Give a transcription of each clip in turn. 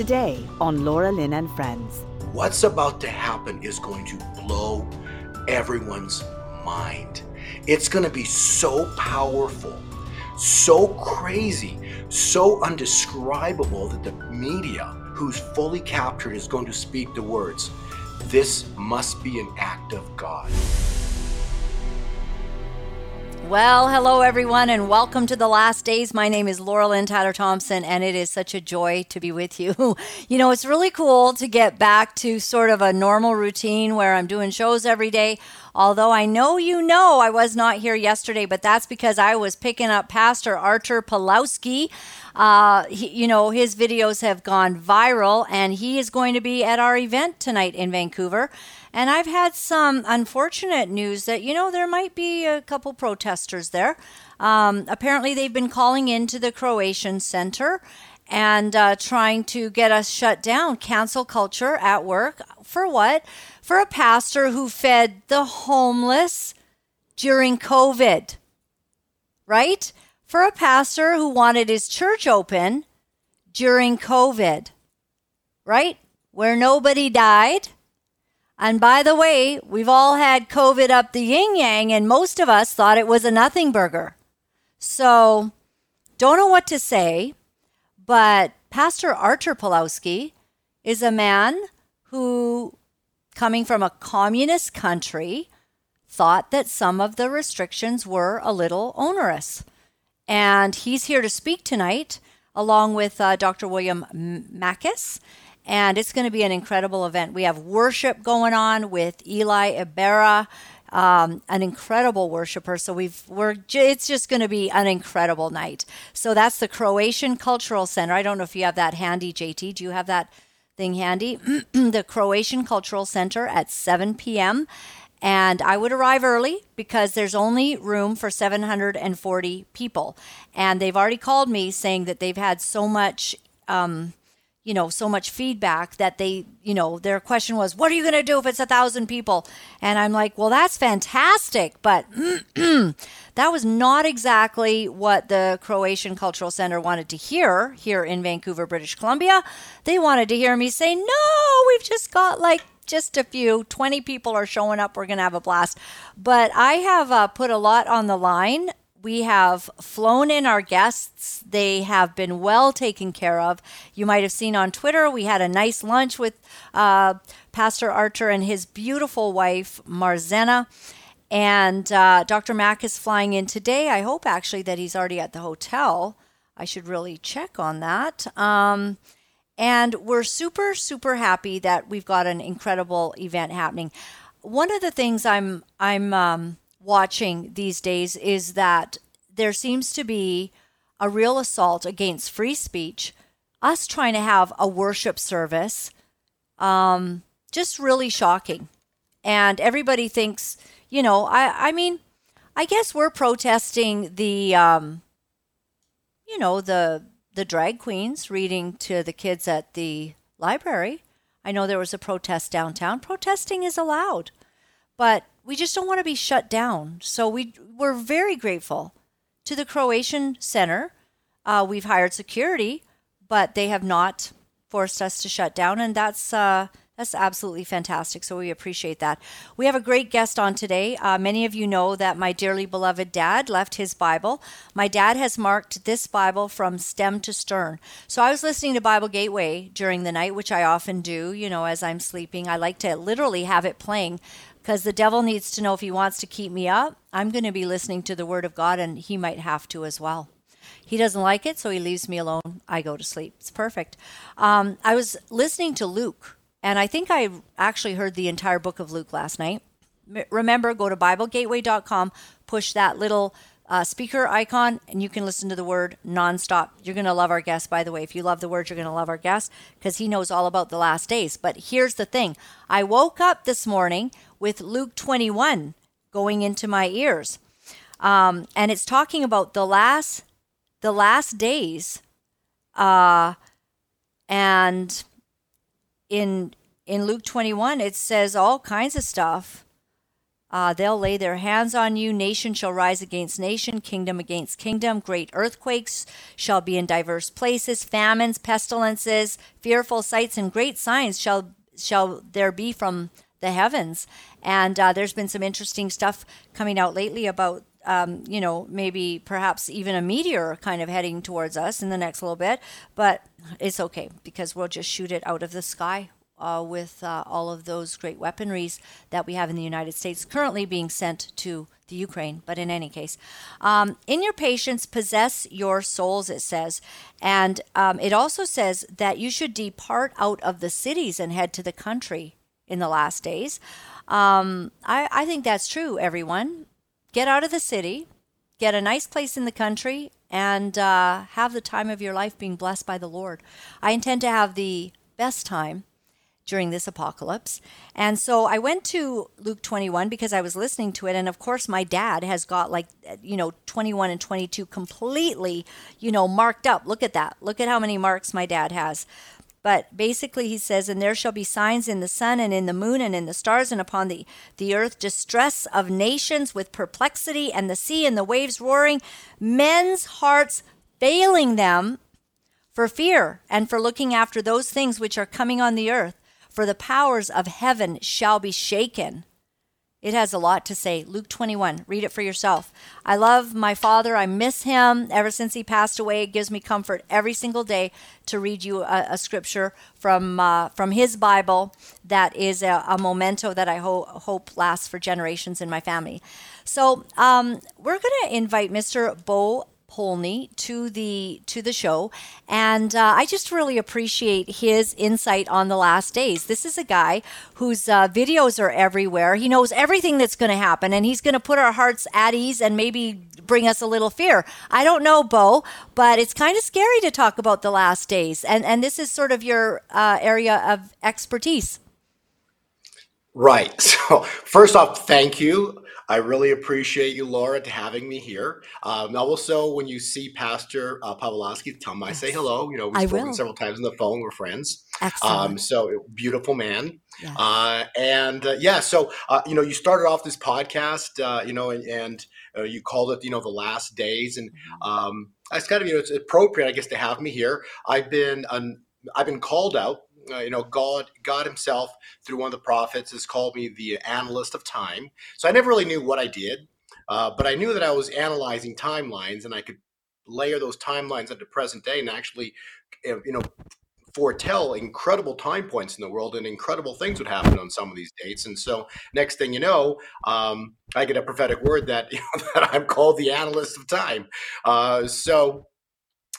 Today on Laura Lynn and Friends. What's about to happen is going to blow everyone's mind. It's going to be so powerful, so crazy, so undescribable that the media, who's fully captured, is going to speak the words, This must be an act of God. Well, hello everyone, and welcome to the last days. My name is Laura Lynn Tyler Thompson, and it is such a joy to be with you. you know, it's really cool to get back to sort of a normal routine where I'm doing shows every day. Although I know you know I was not here yesterday, but that's because I was picking up Pastor Artur Pawlowski. Uh, he, you know, his videos have gone viral, and he is going to be at our event tonight in Vancouver. And I've had some unfortunate news that, you know, there might be a couple protesters there. Um, apparently, they've been calling into the Croatian Center and uh, trying to get us shut down, cancel culture at work. For what? For a pastor who fed the homeless during COVID, right? For a pastor who wanted his church open during COVID, right? Where nobody died and by the way, we've all had COVID up the yin yang, and most of us thought it was a nothing burger. So, don't know what to say, but Pastor Artur Pawlowski is a man who, coming from a communist country, thought that some of the restrictions were a little onerous. And he's here to speak tonight, along with uh, Dr. William Makis and it's going to be an incredible event. We have worship going on with Eli Ibarra, um, an incredible worshiper. So we've we're it's just going to be an incredible night. So that's the Croatian Cultural Center. I don't know if you have that handy, JT. Do you have that thing handy? the Croatian Cultural Center at 7 p.m. And I would arrive early because there's only room for 740 people. And they've already called me saying that they've had so much um, you know so much feedback that they you know their question was what are you going to do if it's a thousand people? And i'm like well that's fantastic but that was not exactly what the croatian cultural center wanted to hear here in vancouver british columbia. They wanted to hear me say no we've just got like just a few 20 people are showing up we're going to have a blast. But i have uh, put a lot on the line we have flown in our guests. They have been well taken care of. You might have seen on Twitter, we had a nice lunch with uh, Pastor Artur and his beautiful wife, Marzena. And uh, Dr. Mack is flying in today. I hope actually that he's already at the hotel. I should really check on that. Um, and we're super, super happy that we've got an incredible event happening. One of the things I'm I'm um, watching these days is that there seems to be a real assault against free speech. Us trying to have a worship service, um, just really shocking. And everybody thinks, you know, I, I mean, I guess we're protesting the, um, you know, the the drag queens reading to the kids at the library. I know there was a protest downtown. Protesting is allowed, but we just don't want to be shut down. So we we're very grateful to the Croatian Center. Uh, we've hired security, but they have not forced us to shut down, and that's uh, that's absolutely fantastic. So we appreciate that. We have a great guest on today. Uh, many of you know that my dearly beloved dad left his Bible. My dad has marked this Bible from stem to stern. So I was listening to Bible Gateway during the night, which I often do, you know, as I'm sleeping. I like to literally have it playing because the devil needs to know if he wants to keep me up, I'm going to be listening to the word of God, and he might have to as well. He doesn't like it, so he leaves me alone. I go to sleep. It's perfect. Um, I was listening to Luke, and I think I actually heard the entire book of Luke last night. Remember, go to BibleGateway.com, push that little uh, speaker icon, and you can listen to the word nonstop. You're going to love our guest, by the way. If you love the word, you're going to love our guest because he knows all about the last days. But here's the thing I woke up this morning with Luke 21 going into my ears. Um, and it's talking about the last the last days uh, and in in Luke 21 it says all kinds of stuff Uh, they'll lay their hands on you. Nation shall rise against nation, kingdom against kingdom. Great earthquakes shall be in diverse places. Famines, pestilences, fearful sights, and great signs shall shall there be from the heavens. And uh, there's been some interesting stuff coming out lately about um, you know, maybe perhaps even a meteor kind of heading towards us in the next little bit. But it's okay because we'll just shoot it out of the sky uh, with uh, all of those great weaponries that we have in the United States currently being sent to the Ukraine. But in any case, um, in your patience, possess your souls, it says. And um, it also says that you should depart out of the cities and head to the country in the last days. Um, I, I think that's true, everyone get out of the city, get a nice place in the country, and uh, have the time of your life being blessed by the Lord. I intend to have the best time during this apocalypse. And so I went to Luke 21 because I was listening to it. And of course, my dad has got like, you know, 21 and 22 completely, you know, marked up. Look at that. Look at how many marks my dad has. But basically, he says, And there shall be signs in the sun and in the moon and in the stars and upon the, the earth, distress of nations with perplexity, and the sea and the waves roaring, men's hearts failing them for fear and for looking after those things which are coming on the earth. For the powers of heaven shall be shaken. It has a lot to say. Luke 21. Read it for yourself. I love my father. I miss him ever since he passed away. It gives me comfort every single day to read you a, a scripture from uh, from his Bible that is a, a memento that I ho- hope lasts for generations in my family. So um, we're going to invite Mr. Bo Polney to the to the show, and uh, I just really appreciate his insight on the last days. This is a guy whose uh, videos are everywhere. He knows everything that's going to happen, and he's going to put our hearts at ease and maybe bring us a little fear. I don't know, Bo, but it's kind of scary to talk about the last days, and and this is sort of your uh, area of expertise. Right. So, first off, thank you. I really appreciate you, Laura, to having me here. Um, also, when you see Pastor uh, Pawlowski, tell him I say hello. You know, we've I spoken will. several times on the phone. We're friends. Excellent. Um, so beautiful man. Yes. Uh, and uh, yeah, so uh, you know, you started off this podcast, uh, you know, and, and uh, you called it, you know, the last days, and mm-hmm. um, it's kind of you know, it's appropriate, I guess, to have me here. I've been um, I've been called out uh, you know, God, God Himself, through one of the prophets, has called me the analyst of time. So I never really knew what I did, uh, but I knew that I was analyzing timelines, and I could layer those timelines into present day and actually, uh, you know, foretell incredible time points in the world and incredible things would happen on some of these dates. And so, next thing you know, um, I get a prophetic word that you know, that I'm called the analyst of time. Uh, so,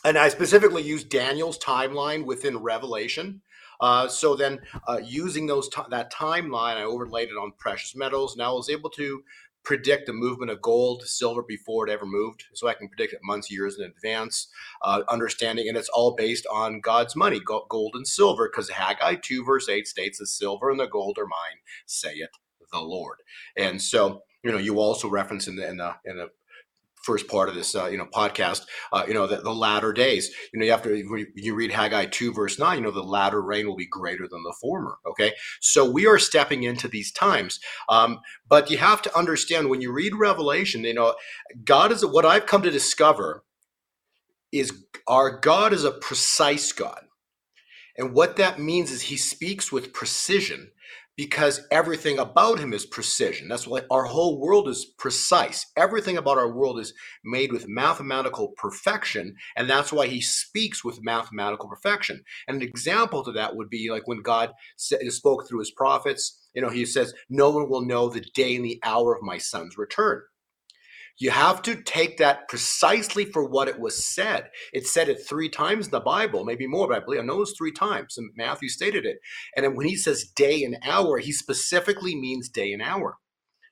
and I specifically use Daniel's timeline within Revelation. Uh, so then, uh, using those t- that timeline, I overlaid it on precious metals, and I was able to predict the movement of gold, silver before it ever moved. So I can predict it months, years in advance, uh, understanding, and it's all based on God's money, gold and silver, because Haggai 2, verse 8 states, The silver and the gold are mine, saith the Lord. And so, you know, you also reference in the, in the, in the first part of this uh, you know podcast uh, you know the, the, latter days. You know to you read haggai 2 verse 9 you know the latter rain will be greater than the former okay? So we are stepping into these times um, but you have to understand when you read revelation you know god is what i've come to discover is our god is a precise god. And what that means is he speaks with precision because everything about him is precision. That's why our whole world is precise. Everything about our world is made with mathematical perfection, and that's why he speaks with mathematical perfection. And an example to that would be like when God spoke through his prophets, you know, he says, No one will know the day and the hour of my son's return. You have to take that precisely for what it was said. It said it three times in the Bible, maybe more, but I believe I know it's three times. And Matthew stated it. And then when he says day and hour, he specifically means day and hour.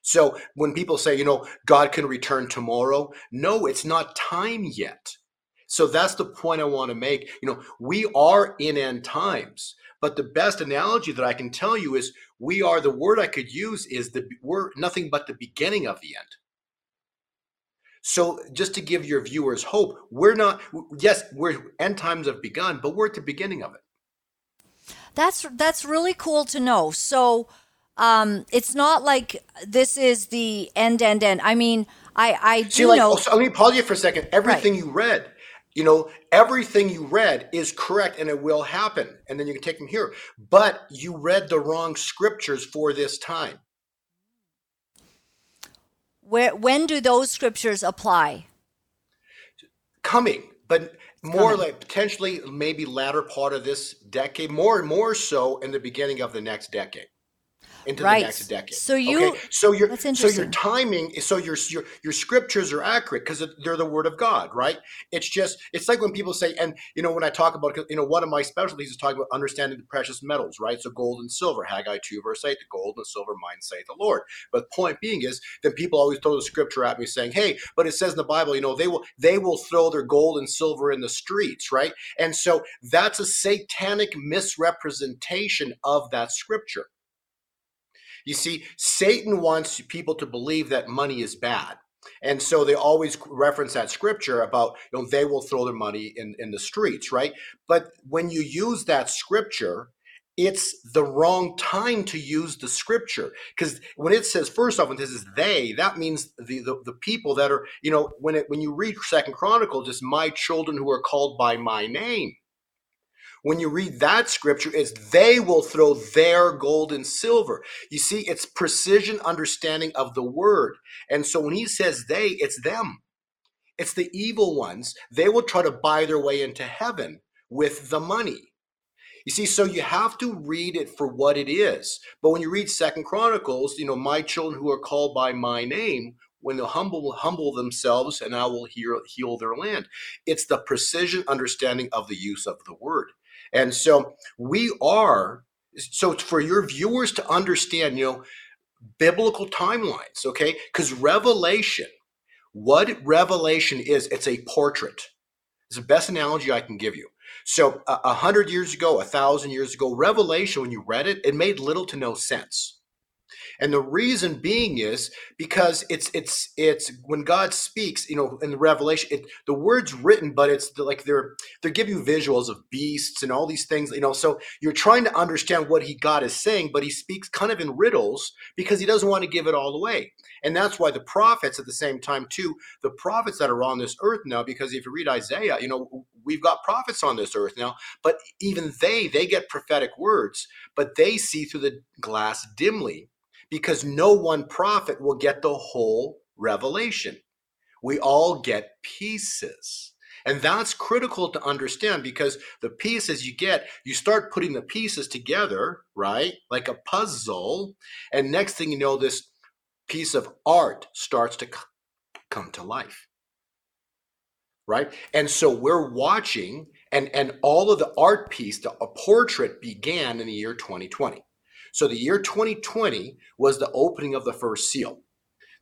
So when people say, you know, God can return tomorrow, no, it's not time yet. So that's the point I want to make. You know, we are in end times, but the best analogy that I can tell you is we are the word I could use is the we're nothing but the beginning of the end. So, just to give your viewers hope, we're not, yes, we're end times have begun, but we're at the beginning of it. That's that's really cool to know. So, um, it's not like this is the end, end, end. I mean, I, I do See, like, know. oh, so let me pause you for a second. Everything you read, you know, everything you read is correct and it will happen. And then you can take them here. But you read the wrong scriptures for this time. Where, when do those scriptures apply? Coming, but more coming. like potentially maybe latter part of this decade, more and more so in the beginning of the next decade. Into Right. the next decade. So you- okay? so your so your timing is so your your your scriptures are accurate because they're the word of God, right? It's just it's like when people say, and you know when I talk about you know one of my specialties is talking about understanding the precious metals, right? So gold and silver, Haggai two verse eight, the gold and silver mine say the Lord. But point being is then people always throw the scripture at me saying, hey, but it says in the Bible, you know they will they will throw their gold and silver in the streets, right? And so that's a satanic misrepresentation of that scripture. You see, Satan wants people to believe that money is bad. And so they always reference that scripture about, you know, they will throw their money in, in the streets, right? But when you use that scripture, it's the wrong time to use the scripture. Because when it says, first off, when this is they, that means the, the, the people that are, you know, when it when you read Second Chronicles, it's my children who are called by my name when you read that scripture it's they will throw their gold and silver. You see it's precision understanding of the word. And so when he says they it's them. It's the evil ones. They will try to buy their way into heaven with the money. You see so you have to read it for what it is. But when you read second chronicles you know my children who are called by my name when the humble humble themselves and i will heal, heal their land. It's the precision understanding of the use of the word and so we are, so for your viewers to understand, you know, biblical timelines, okay? Because Revelation, what Revelation is, it's a portrait. It's the best analogy I can give you. So a a hundred years ago, a thousand years ago, Revelation, when you read it, it made little to no sense. And the reason being is because it's it's it's when God speaks, you know, in the Revelation, it, the words written, but it's the, like they're they give you visuals of beasts and all these things, you know. So you're trying to understand what he God is saying, but he speaks kind of in riddles because he doesn't want to give it all away. And that's why the prophets at the same time too, the prophets that are on this earth now, because if you read Isaiah, you know, we've got prophets on this earth now, but even they they get prophetic words, but they see through the glass dimly because no one prophet will get the whole revelation. We all get pieces. And that's critical to understand because the pieces you get, you start putting the pieces together, right? Like a puzzle. And next thing you know, this piece of art starts to come to life, right? And so we're watching, and, and all of the art piece, the portrait began in the year 2020. So the year 2020 was the opening of the first seal.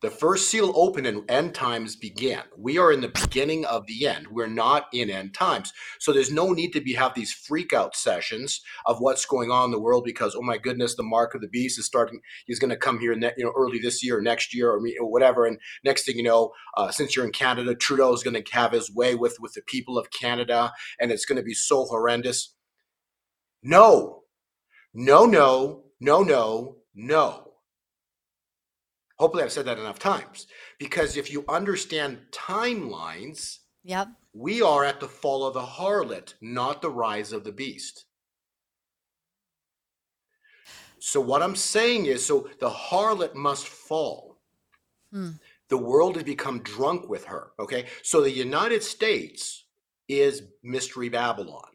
The first seal opened and end times began. We are in the beginning of the end. We're not in end times. So there's no need to be have these freak out sessions of what's going on in the world because oh my goodness, the mark of the beast is starting. He's going to come here, ne- you know, early this year, or next year, or, whatever. And next thing you know, uh, since you're in Canada, Trudeau is going to have his way with with the people of Canada, and it's going to be so horrendous. No, no, no, no, no, no. Hopefully, I've said that enough times. Because if you understand timelines, Yep. we are at the fall of the harlot, not the rise of the beast. So, what I'm saying is so the harlot must fall. Hmm. The world has become drunk with her. Okay. So, the United States is Mystery Babylon.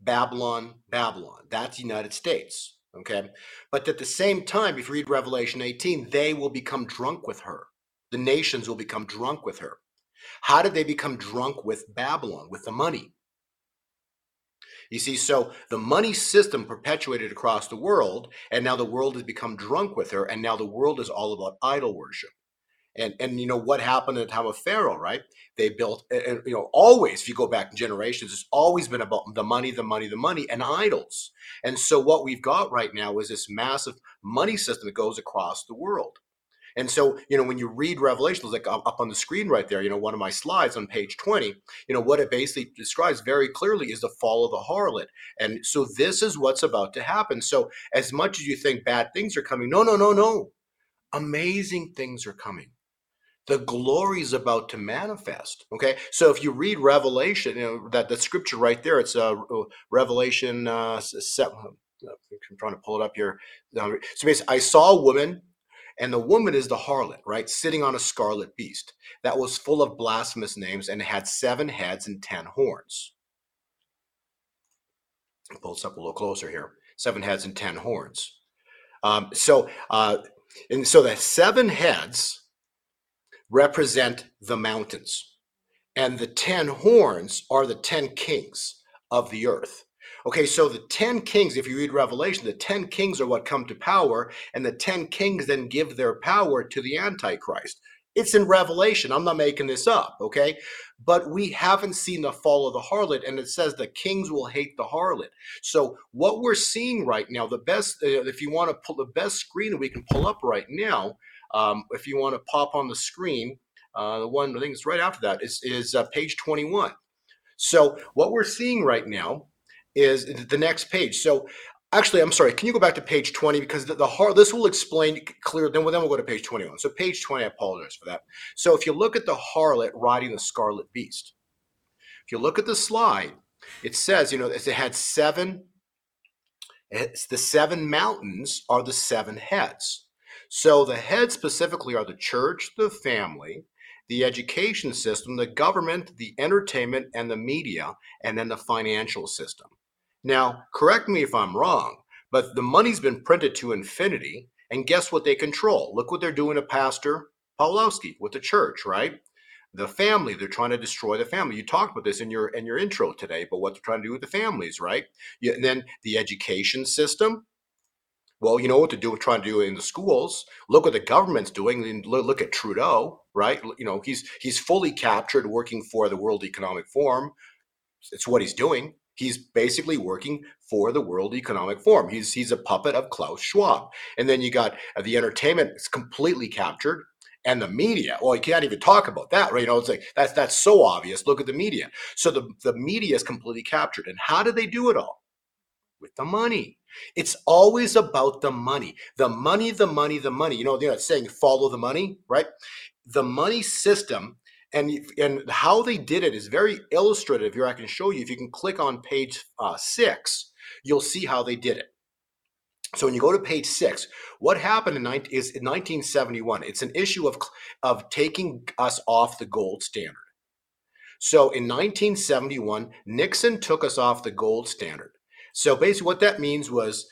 Babylon, Babylon. That's the United States. Okay. But at the same time, if you read Revelation 18, they will become drunk with her. The nations will become drunk with her. How did they become drunk with Babylon, with the money? You see, so the money system perpetuated across the world, and now the world has become drunk with her, and now the world is all about idol worship. And and you know what happened at the time of Pharaoh, right? They built, and you know, always if you go back generations, it's always been about the money, the money, the money, and idols. And so what we've got right now is this massive money system that goes across the world. And so, you know, when you read Revelation, like up on the screen right there, you know, one of my slides on page 20, you know, what it basically describes very clearly is the fall of the harlot. And so this is what's about to happen. So as much as you think bad things are coming, no, no, no, no. Amazing things are coming the glory is about to manifest okay? So if you read revelation you know that the scripture right there it's uh, revelation uh, 7 i'm trying to pull it up here. So basically i saw a woman and the woman is the harlot right? Sitting on a scarlet beast that was full of blasphemous names and had seven heads and ten horns. Pull up a little closer here. Seven heads and ten horns. Um, so uh, and so the seven heads represent the mountains. And the 10 horns are the 10 kings of the earth. Okay, so the 10 kings, if you read Revelation, the 10 kings are what come to power, and the 10 kings then give their power to the Antichrist. It's in Revelation. I'm not making this up, okay? But we haven't seen the fall of the harlot, and it says the kings will hate the harlot. So, what we're seeing right now, the best, uh, if you want to pull the best screen that we can pull up right now, um, if you want to pop on the screen, uh, the one I think is right after that is, is uh, page 21. So what we're seeing right now is the next page. So actually, I'm sorry. Can you go back to page 20 because the, the heart this will explain clear. Then, then we'll go to page 21. So page 20. I apologize for that. So if you look at the harlot riding the scarlet beast, if you look at the slide, it says you know it had seven. It's the seven mountains are the seven heads. So the heads specifically are the church, the family, the education system, the government, the entertainment, and the media, and then the financial system. Now, correct me if I'm wrong, but the money's been printed to infinity, and guess what they control? Look what they're doing to Pastor Pawlowski with the church, right? The family, they're trying to destroy the family. You talked about this in your in your intro today, but what they're trying to do with the families, right? And then the education system, well, you know what to do, trying to do in the schools. Look what the government's doing. Look at Trudeau, right? You know, he's he's fully captured working for the World Economic Forum. It's what he's doing. He's basically working for the World Economic Forum. He's he's a puppet of Klaus Schwab. And then you got uh, the entertainment is completely captured and the media. Well, you can't even talk about that, right? You know, it's like that's that's so obvious. Look at the media. So the, the media is completely captured. And how do they do it all? With the money. It's always about the money. The money, the money, the money. You know, they're saying follow the money, right? The money system and and how they did it is very illustrative. Here I can show you. If you can click on page uh, six, you'll see how they did it. So when you go to page six, what happened in 19, is in 1971. It's an issue of of taking us off the gold standard. So in 1971, Nixon took us off the gold standard. So basically, what that means was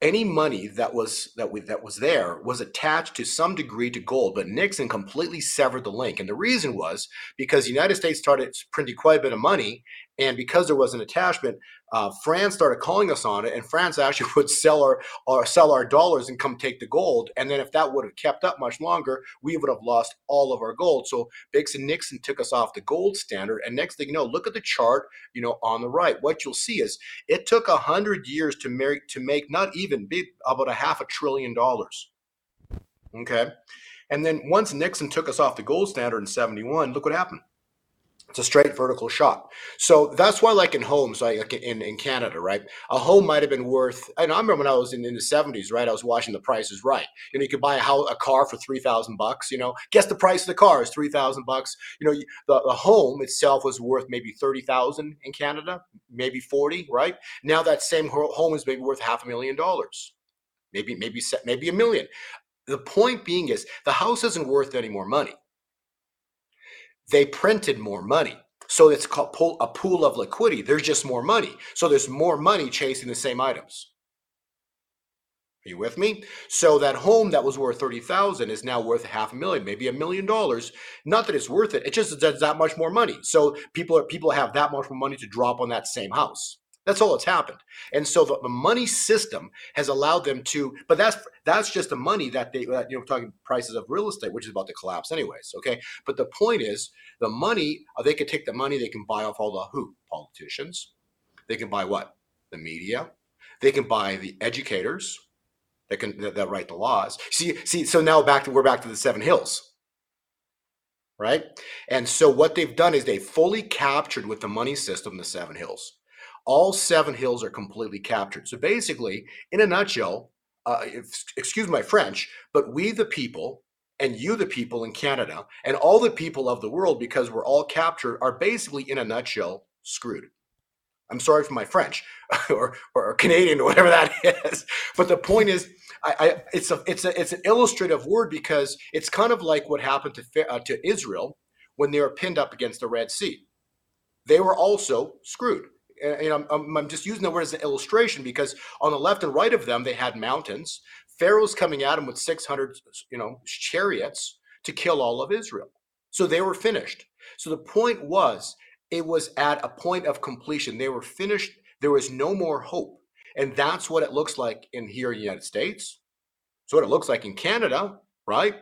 any money that was that we, that was there was attached to some degree to gold, but Nixon completely severed the link, and the reason was because the United States started printing quite a bit of money, and because there was an attachment, uh, France started calling us on it, and France actually would sell our, our sell our dollars and come take the gold. And then if that would have kept up much longer, we would have lost all of our gold. So Biggs and Nixon took us off the gold standard. And next thing you know, look at the chart, you know, on the right. What you'll see is it took a hundred years to make to make not even big about a half a trillion dollars. Okay. And then once Nixon took us off the gold standard in 71, look what happened it's a straight vertical shot. So that's why, like in homes, like in, in Canada, right? A home might have been worth, and I remember when I was in, in the 70s, right? I was watching The Price is Right. You know, you could buy a, house, a car for 3000 bucks, you know, guess the price of the car is 3000 bucks. You know, the, the home itself was worth maybe 30,000 in Canada, maybe 40, right? Now that same home is maybe worth half a million dollars, maybe, maybe, maybe a million. The point being is the house isn't worth any more money they printed more money. So it's called a pool of liquidity. There's just more money. So there's more money chasing the same items. Are you with me? So that home that was worth 30,000 is now worth half a million, maybe a million dollars. Not that it's worth it. It just does that much more money. So people are people have that much more money to drop on that same house. That's all that's happened. And so the, the, money system has allowed them to, but that's that's just the money that they, that, you know, talking prices of real estate, which is about to collapse anyways. Okay. But the point is the money, uh, they could take the money, they can buy off all the who? Politicians. They can buy what? The media. They can buy the educators. that can that, that write the laws. See, see, so now back to we're back to the seven hills. Right? And so what they've done is they've fully captured with the money system the seven hills. All seven hills are completely captured. So basically, in a nutshell, uh, if, excuse my French, but we the people and you the people in Canada and all the people of the world, because we're all captured, are basically in a nutshell screwed. I'm sorry for my French or, or Canadian or whatever that is. But the point is, I, I, it's a it's a it's an illustrative word because it's kind of like what happened to uh, to Israel when they were pinned up against the Red Sea. They were also screwed. And I'm, I'm, I'm just using the word as an illustration because on the left and right of them they had mountains. Pharaoh's coming at them with 600 you know chariots to kill all of Israel. So they were finished. So the point was it was at a point of completion. They were finished. There was no more hope. And that's what it looks like in here in the United States. It's what it looks like in Canada, right?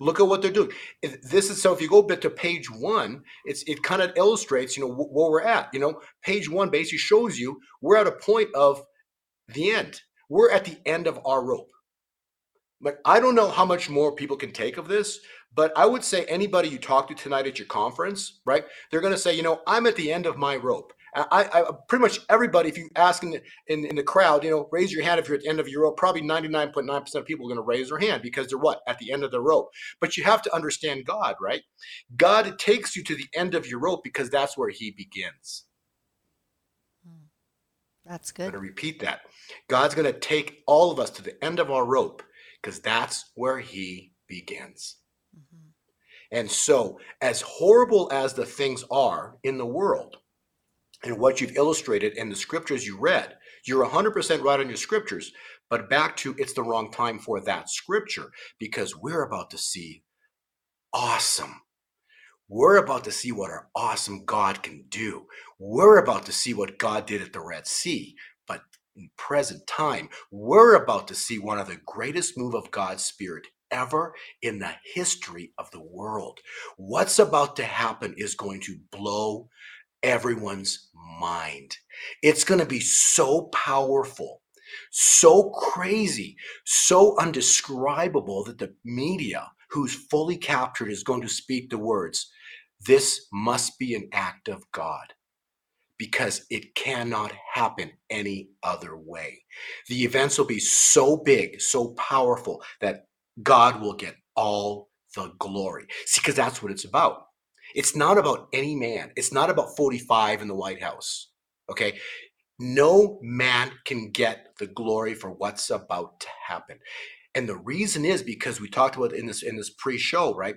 Look at what they're doing. This is so. If you go bit to page one, it's it kind of illustrates, you know, where we're at. You know, page one basically shows you we're at a point of the end. We're at the end of our rope. Like I don't know how much more people can take of this, but I would say anybody you talk to tonight at your conference, right? They're going to say, you know, I'm at the end of my rope. I, I pretty much everybody, if you ask in the, in, in, the crowd, you know, raise your hand if you're at the end of your rope. Probably 99.9% of people are going to raise their hand because they're what? At the end of the rope. But you have to understand God, right? God takes you to the end of your rope because that's where He begins. Hmm. That's good. I'm going to repeat that. God's going to take all of us to the end of our rope because that's where He begins. Mm-hmm. And so, as horrible as the things are in the world, and what you've illustrated in the scriptures you read, you're 100% right on your scriptures. But back to it's the wrong time for that scripture because we're about to see awesome. We're about to see what our awesome God can do. We're about to see what God did at the Red Sea. But in present time, we're about to see one of the greatest move of God's Spirit ever in the history of the world. What's about to happen is going to blow everyone's mind. It's going to be so powerful, so crazy, so undescribable that the media, who's fully captured, is going to speak the words, This must be an act of God. Because it cannot happen any other way. The events will be so big, so powerful that God will get all the glory. See, because that's what it's about. It's not about any man. It's not about 45 in the White House. Okay. No man can get the glory for what's about to happen. And the reason is because we talked about in this in this pre-show, right?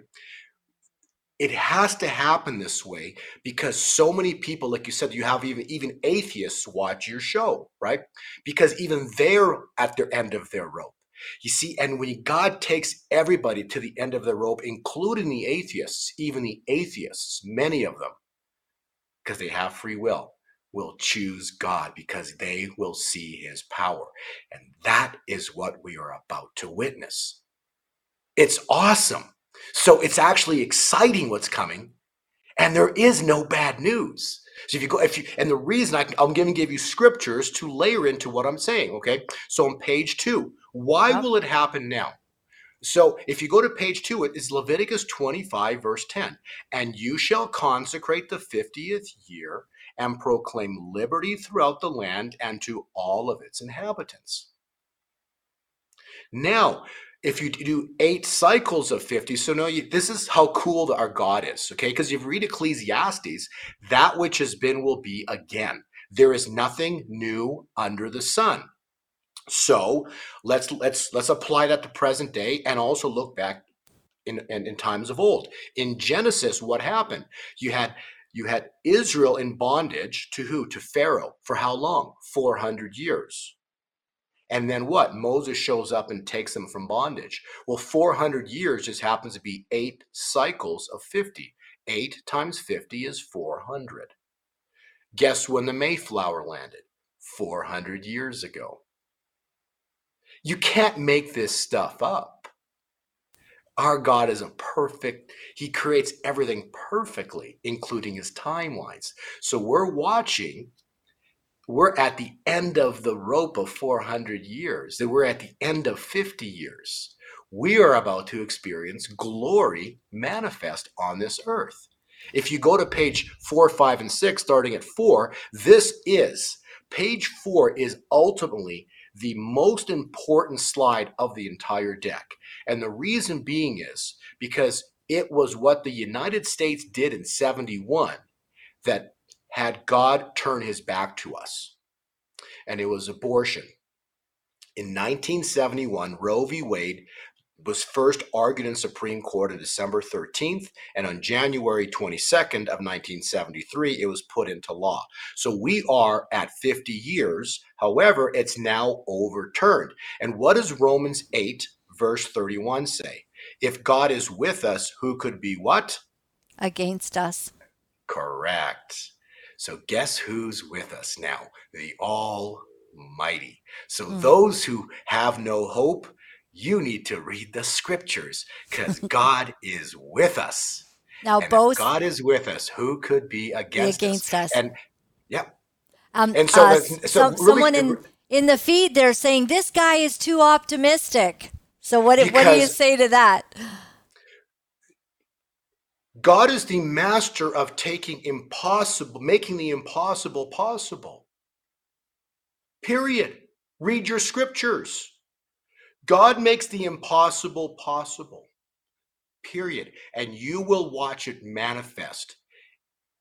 It has to happen this way because so many people, like you said, you have even even atheists watch your show, right? Because even they're at their end of their rope. You see, and when God takes everybody to the end of the rope, including the atheists, even the atheists, many of them, because they have free will, will choose God because they will see his power. And that is what we are about to witness. It's awesome. So it's actually exciting what's coming, and there is no bad news. So if you go, if you, and the reason I, I'm going to give you scriptures to layer into what I'm saying. Okay. So on page two, why yep. will it happen now? So if you go to page two, it is Leviticus 25, verse 10. And you shall consecrate the 50th year and proclaim liberty throughout the land and to all of its inhabitants. Now, if you do eight cycles of 50 so no you, this is how cool our god is okay because if you read ecclesiastes that which has been will be again there is nothing new under the sun so let's let's let's apply that to present day and also look back in, in, in times of old in genesis what happened you had you had israel in bondage to who to pharaoh for how long 400 years and then what? Moses shows up and takes them from bondage. Well, 400 years just happens to be eight cycles of 50. Eight times 50 is 400. Guess when the Mayflower landed? 400 years ago. You can't make this stuff up. Our God is a perfect, He creates everything perfectly, including His timelines. So we're watching we're at the end of the rope of 400 years, that we're at the end of 50 years. We are about to experience glory manifest on this earth. If you go to page four, five, and six, starting at four, this is page four is ultimately the most important slide of the entire deck. And the reason being is because it was what the United States did in 71 that had God turn his back to us. And it was abortion. In 1971, Roe v. Wade was first argued in Supreme Court on December 13th, and on January 22nd of 1973, it was put into law. So we are at 50 years. However, it's now overturned. And what does Romans 8, verse 31 say? If God is with us, who could be what? Against us. Correct. So guess who's with us now? The Almighty. So mm. those who have no hope, you need to read the scriptures because God is with us. Now, and both God is with us. Who could be against, be against us? us? And yeah, um, and so, uh, so some, really, someone in in the feed they're saying this guy is too optimistic. So what what do you say to that? God is the master of taking impossible, making the impossible possible. Period. Read your scriptures. God makes the impossible possible, period. And you will watch it manifest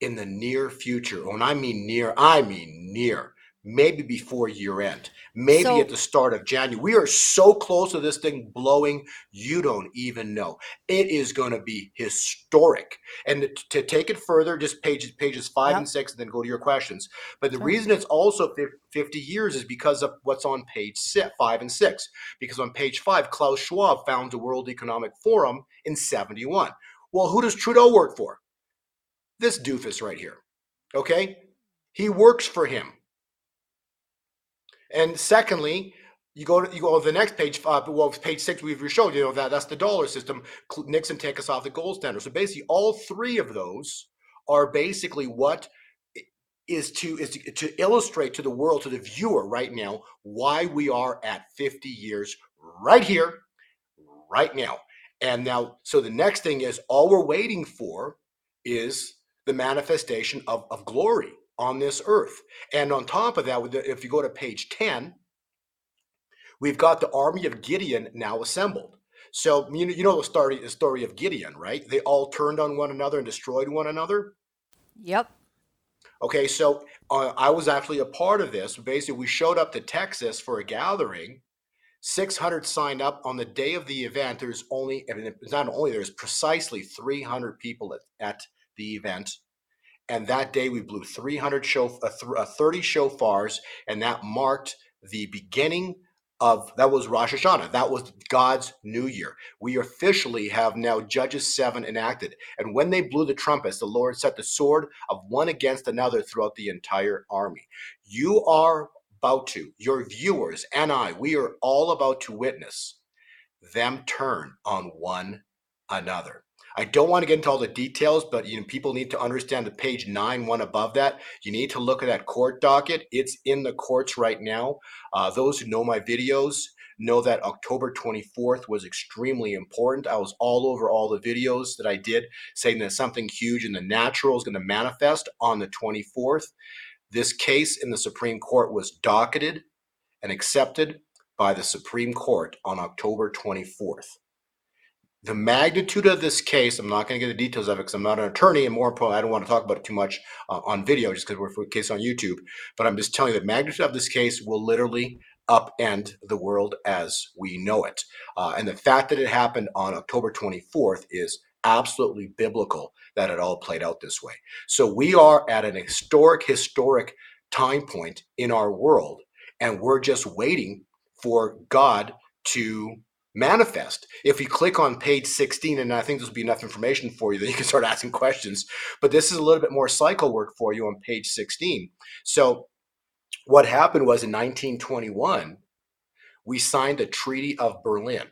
in the near future. When I mean near, I mean near maybe before year end, maybe so, at the start of January. We are so close to this thing blowing, you don't even know. It is going to be historic. And to, to take it further, just pages pages five and six, and then go to your questions. But the sure. reason it's also 50 years is because of what's on page six, five and six. Because on page five, Klaus Schwab found the World Economic Forum in 71. Well, who does Trudeau work for? This doofus right here. Okay? He works for him. And secondly, you go to you go to the next page. Uh, well, page six we've showed you know that that's the dollar system. Nixon take us off the gold standard. So basically, all three of those are basically what is to is to, to illustrate to the world to the viewer right now why we are at 50 years right here, right now. And now, so the next thing is all we're waiting for is the manifestation of, of glory on this earth. And on top of that, if you go to page 10, we've got the army of Gideon now assembled. So you know, you know the story, the story of Gideon, right? They all turned on one another and destroyed one another. Yep. Okay, so uh, I was actually a part of this. Basically, we showed up to Texas for a gathering. 600 signed up on the day of the event. There's only, I mean, not only there's precisely 300 people at, at the event and that day we blew 300 show, uh, uh 30 shofars, and that marked the beginning of that was Rosh Hashanah. That was God's New Year. We officially have now Judges 7 enacted. And when they blew the trumpets, the Lord set the sword of one against another throughout the entire army. You are about to, your viewers and I, we are all about to witness them turn on one another. I don't want to get into all the details, but you know, people need to understand the page nine, one above that. You need to look at that court docket. It's in the courts right now. Uh, those who know my videos know that October 24th was extremely important. I was all over all the videos that I did saying that something huge in the natural is going to manifest on the 24th. This case in the Supreme Court was docketed and accepted by the Supreme Court on October 24th the magnitude of this case, I'm not going to get the details of it because I'm not an attorney, and more importantly, I don't want to talk about it too much uh, on video just because we're case on YouTube. But I'm just telling you the magnitude of this case will literally upend the world as we know it. Uh, and the fact that it happened on October 24th is absolutely biblical that it all played out this way. So we are at an historic, historic time point in our world, and we're just waiting for God to manifest. If you click on page 16, and I think this will be enough information for you, then you can start asking questions. But this is a little bit more cycle work for you on page 16. So, what happened was in 1921, we signed the Treaty of Berlin.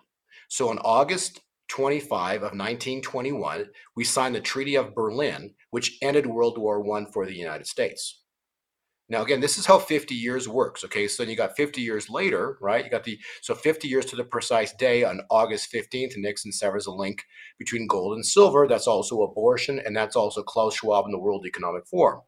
So, on August 25 of 1921, we signed the Treaty of Berlin, which ended World War I for the United States. Now, again, this is how 50 years works. Okay, so then you got 50 years later, right? You got the so 50 years to the precise day on August 15th, Nixon severs a link between gold and silver. That's also abortion, and that's also Klaus Schwab and the World Economic Forum.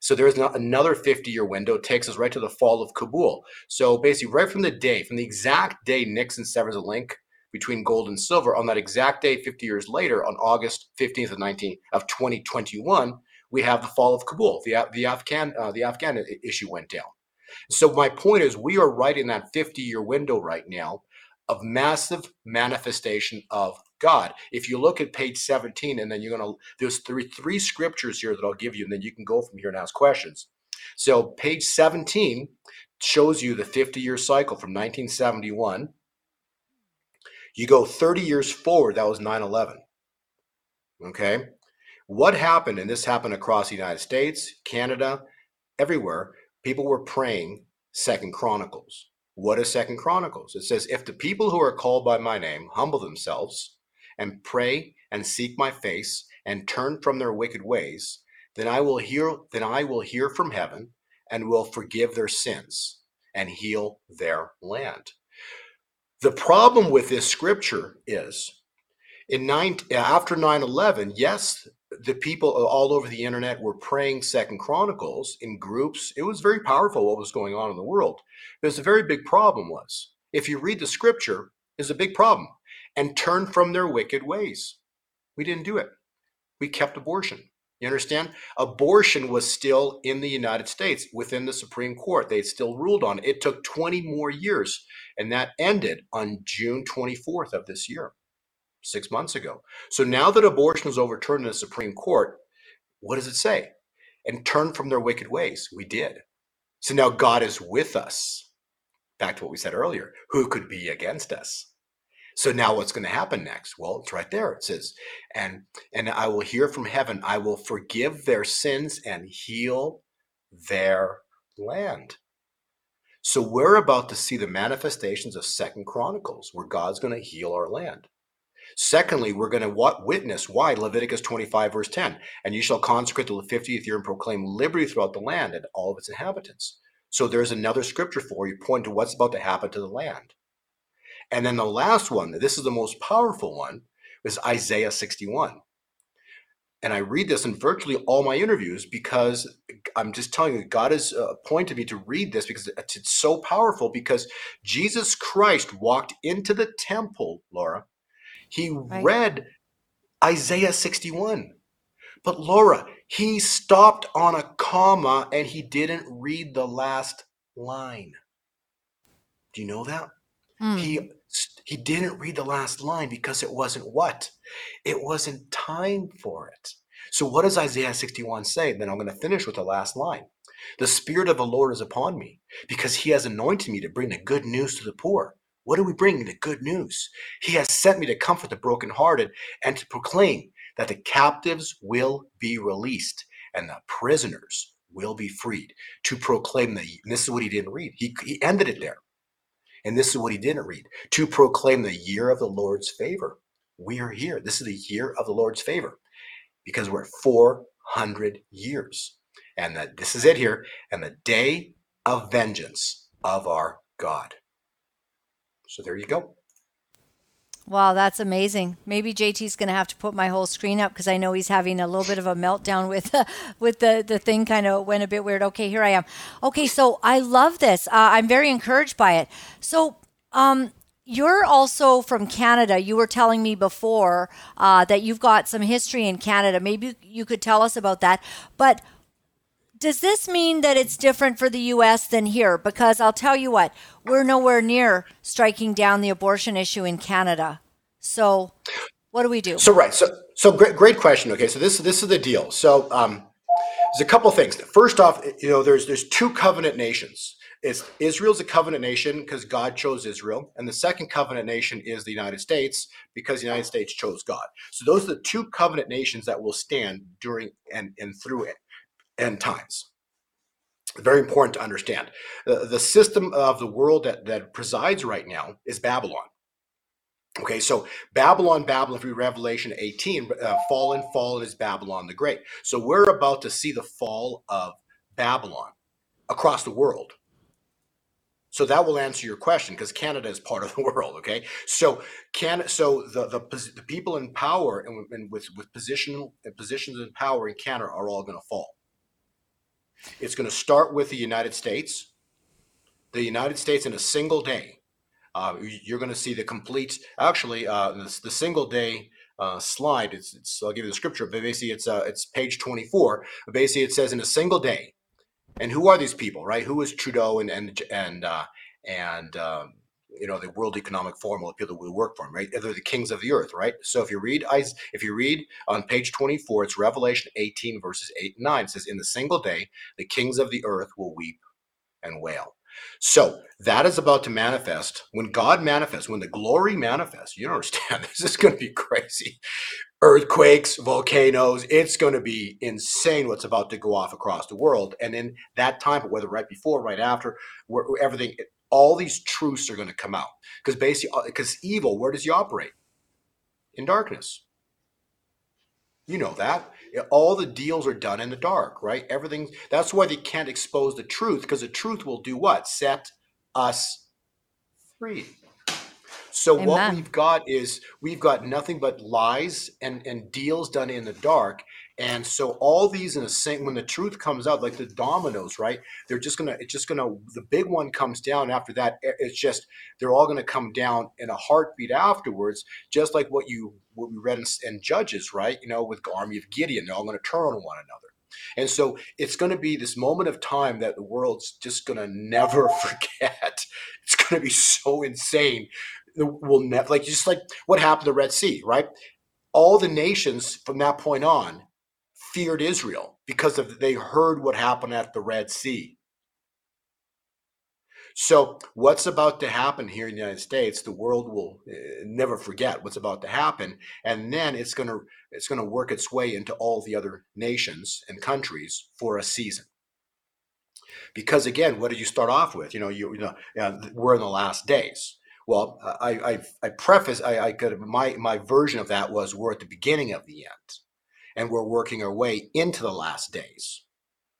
So there's another 50 year window, takes us right to the fall of Kabul. So basically, right from the day, from the exact day Nixon severs a link between gold and silver, on that exact day, 50 years later, on August 15th of 19 of 2021 we have the fall of Kabul. The the Afghan uh, the Afghan issue went down. So my point is, we are right in that 50 year window right now of massive manifestation of God. If you look at page 17, and then you're gonna there's three three scriptures here that I'll give you, and then you can go from here and ask questions. So page 17 shows you the 50 year cycle from 1971. You go 30 years forward, that was 9 11. Okay. What happened, and this happened across the United States, Canada, everywhere, people were praying Second Chronicles. What is Second Chronicles? It says, If the people who are called by my name humble themselves and pray and seek my face and turn from their wicked ways, then I will hear then I will hear from heaven and will forgive their sins and heal their land. The problem with this scripture is in nine, after 9-11 yes the people all over the internet were praying second chronicles in groups. It was very powerful what was going on in the world. There's a very big problem was if you read the scripture is a big problem. And turn from their wicked ways. We didn't do it. We kept abortion. You understand? Abortion was still in the united states within the supreme court. They still ruled on it. It took 20 more years and that ended on june 24th of this year six months ago. So now that abortion is overturned in the Supreme Court, what does it say? And turn from their wicked ways. We did. So now God is with us. Back to what we said earlier. Who could be against us? So now what's going to happen next? Well, it's right there. It says, and and I will hear from heaven, I will forgive their sins and heal their land. So we're about to see the manifestations of Second Chronicles, where God's going to heal our land. Secondly, we're going to witness why Leviticus 25, verse 10, and you shall consecrate the 50th year and proclaim liberty throughout the land and all of its inhabitants. So there's another scripture for you, pointing to what's about to happen to the land. And then the last one, this is the most powerful one, is Isaiah 61. And I read this in virtually all my interviews because I'm just telling you, God has uh, appointed me to read this because it's so powerful. Because Jesus Christ walked into the temple, Laura, he right. read Isaiah 61. But Laura, he stopped on a comma and he didn't read the last line. Do you know that? Mm. He he didn't read the last line because it wasn't what? It wasn't time for it. So what does Isaiah 61 say? Then I'm going to finish with the last line. The spirit of the Lord is upon me because he has anointed me to bring the good news to the poor. What do we bring? The good news. He has sent me to comfort the brokenhearted and to proclaim that the captives will be released and the prisoners will be freed. To proclaim the, this is what he didn't read. He, he ended it there. And this is what he didn't read to proclaim the year of the Lord's favor. We are here. This is the year of the Lord's favor because we're at 400 years. And that this is it here. And the day of vengeance of our God. So there you go. Wow, that's amazing. Maybe JT's going to have to put my whole screen up because I know he's having a little bit of a meltdown with uh, with the the thing kind of went a bit weird. Okay, here I am. Okay, so I love this. Uh, I'm very encouraged by it. So, um, you're also from Canada. You were telling me before uh, that you've got some history in Canada. Maybe you could tell us about that. But does this mean that it's different for the US than here? Because I'll tell you what, we're nowhere near striking down the abortion issue in Canada. So what do we do? So right. So so great great question. Okay. So this this is the deal. So um there's a couple things. First off, you know, there's there's two covenant nations. It's Israel's a covenant nation because God chose Israel, and the second covenant nation is the United States because the United States chose God. So those are the two covenant nations that will stand during and and through it end times. Very important to understand. The, the system of the world that, that presides right now is Babylon. Okay, so Babylon, Babylon through Revelation 18, uh, fallen, fallen is Babylon the Great. So we're about to see the fall of Babylon. across the world. So that will answer your question because Canada is part of the world. Okay, so can so the the, the people in power and, and with with position positions in power in Canada are all going to fall. It's going to start with the United States. The United States in a single day, uh, you're going to see the complete. Actually, uh, the, the single day uh, slide. It's, it's, I'll give you the scripture, but basically it's uh, it's page 24. Basically, it says in a single day, and who are these people, right? Who is Trudeau and and and uh, and um, you know the World Economic Forum, the people that will work for right? They're the kings of the earth, right? So if you read, if you read on page 24, it's Revelation 18 verses 8 and 9. It says, "In the single day, the kings of the earth will weep and wail." So that is about to manifest. When God manifests, when the glory manifests, you don't understand this is going to be crazy earthquakes, volcanoes. It's going to be insane what's about to go off across the world. And in that time, whether right before, right after, where, everything, all these truths are going to come out. Because basically, because uh, evil, where does he operate? In darkness. You know that. All the deals are done in the dark, right? Everything. That's why they can't expose the truth, because the truth will do what? Set us free. So Amen. what we've got is we've got nothing but lies and, and deals done in the dark. And so all these in a same when the truth comes out, like the dominoes, right? They're just gonna it's just gonna the big one comes down after that. It's just they're all gonna come down in a heartbeat afterwards, just like what you what we read in, in Judges, right? You know, with the army of Gideon, they're all gonna turn on one another. And so it's going to be this moment of time that the world's just going to never forget. It's going to be so insane will never like just like what happened to the Red Sea, right? All the nations from that point on feared Israel because of they heard what happened at the Red Sea. So, what's about to happen here in the United States? The world will uh, never forget what's about to happen, and then it's going to it's going to work its way into all the other nations and countries for a season. Because again, what did you start off with? You know, you, you know, we're in the last days. Well, I, I, I preface, I, I could, my, my version of that was we're at the beginning of the end and we're working our way into the last days.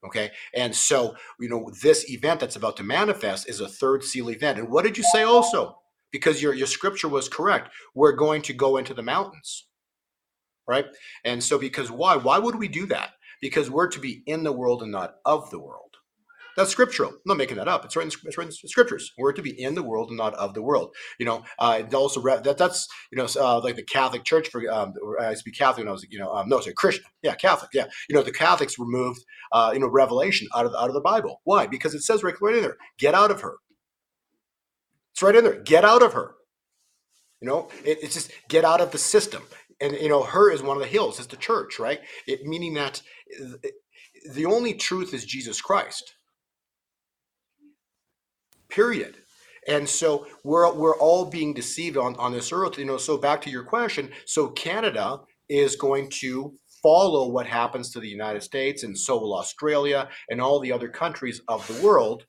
Okay. And so, you know, this event that's about to manifest is a third seal event. And what did you say also? Because your, your scripture was correct. We're going to go into the mountains. Right. And so, because why? Why would we do that? Because we're to be in the world and not of the world. That's scriptural. I'm not making that up. It's written, it's written scriptures. We're to be in the world and not of the world. You know, uh, also that that's you know uh, like the Catholic Church. For um, I used to be Catholic when I was you know um, no sorry Christian. Yeah, Catholic. Yeah, you know the Catholics removed uh, you know Revelation out of out of the Bible. Why? Because it says right, right in there, get out of her. It's right in there. Get out of her. You know, it, it's just get out of the system. And you know, her is one of the hills. It's the church, right? It meaning that the only truth is Jesus Christ period. And so we're we're all being deceived on on this earth. You know, so back to your question. So Canada is going to follow what happens to the United States, and so will Australia and all the other countries of the world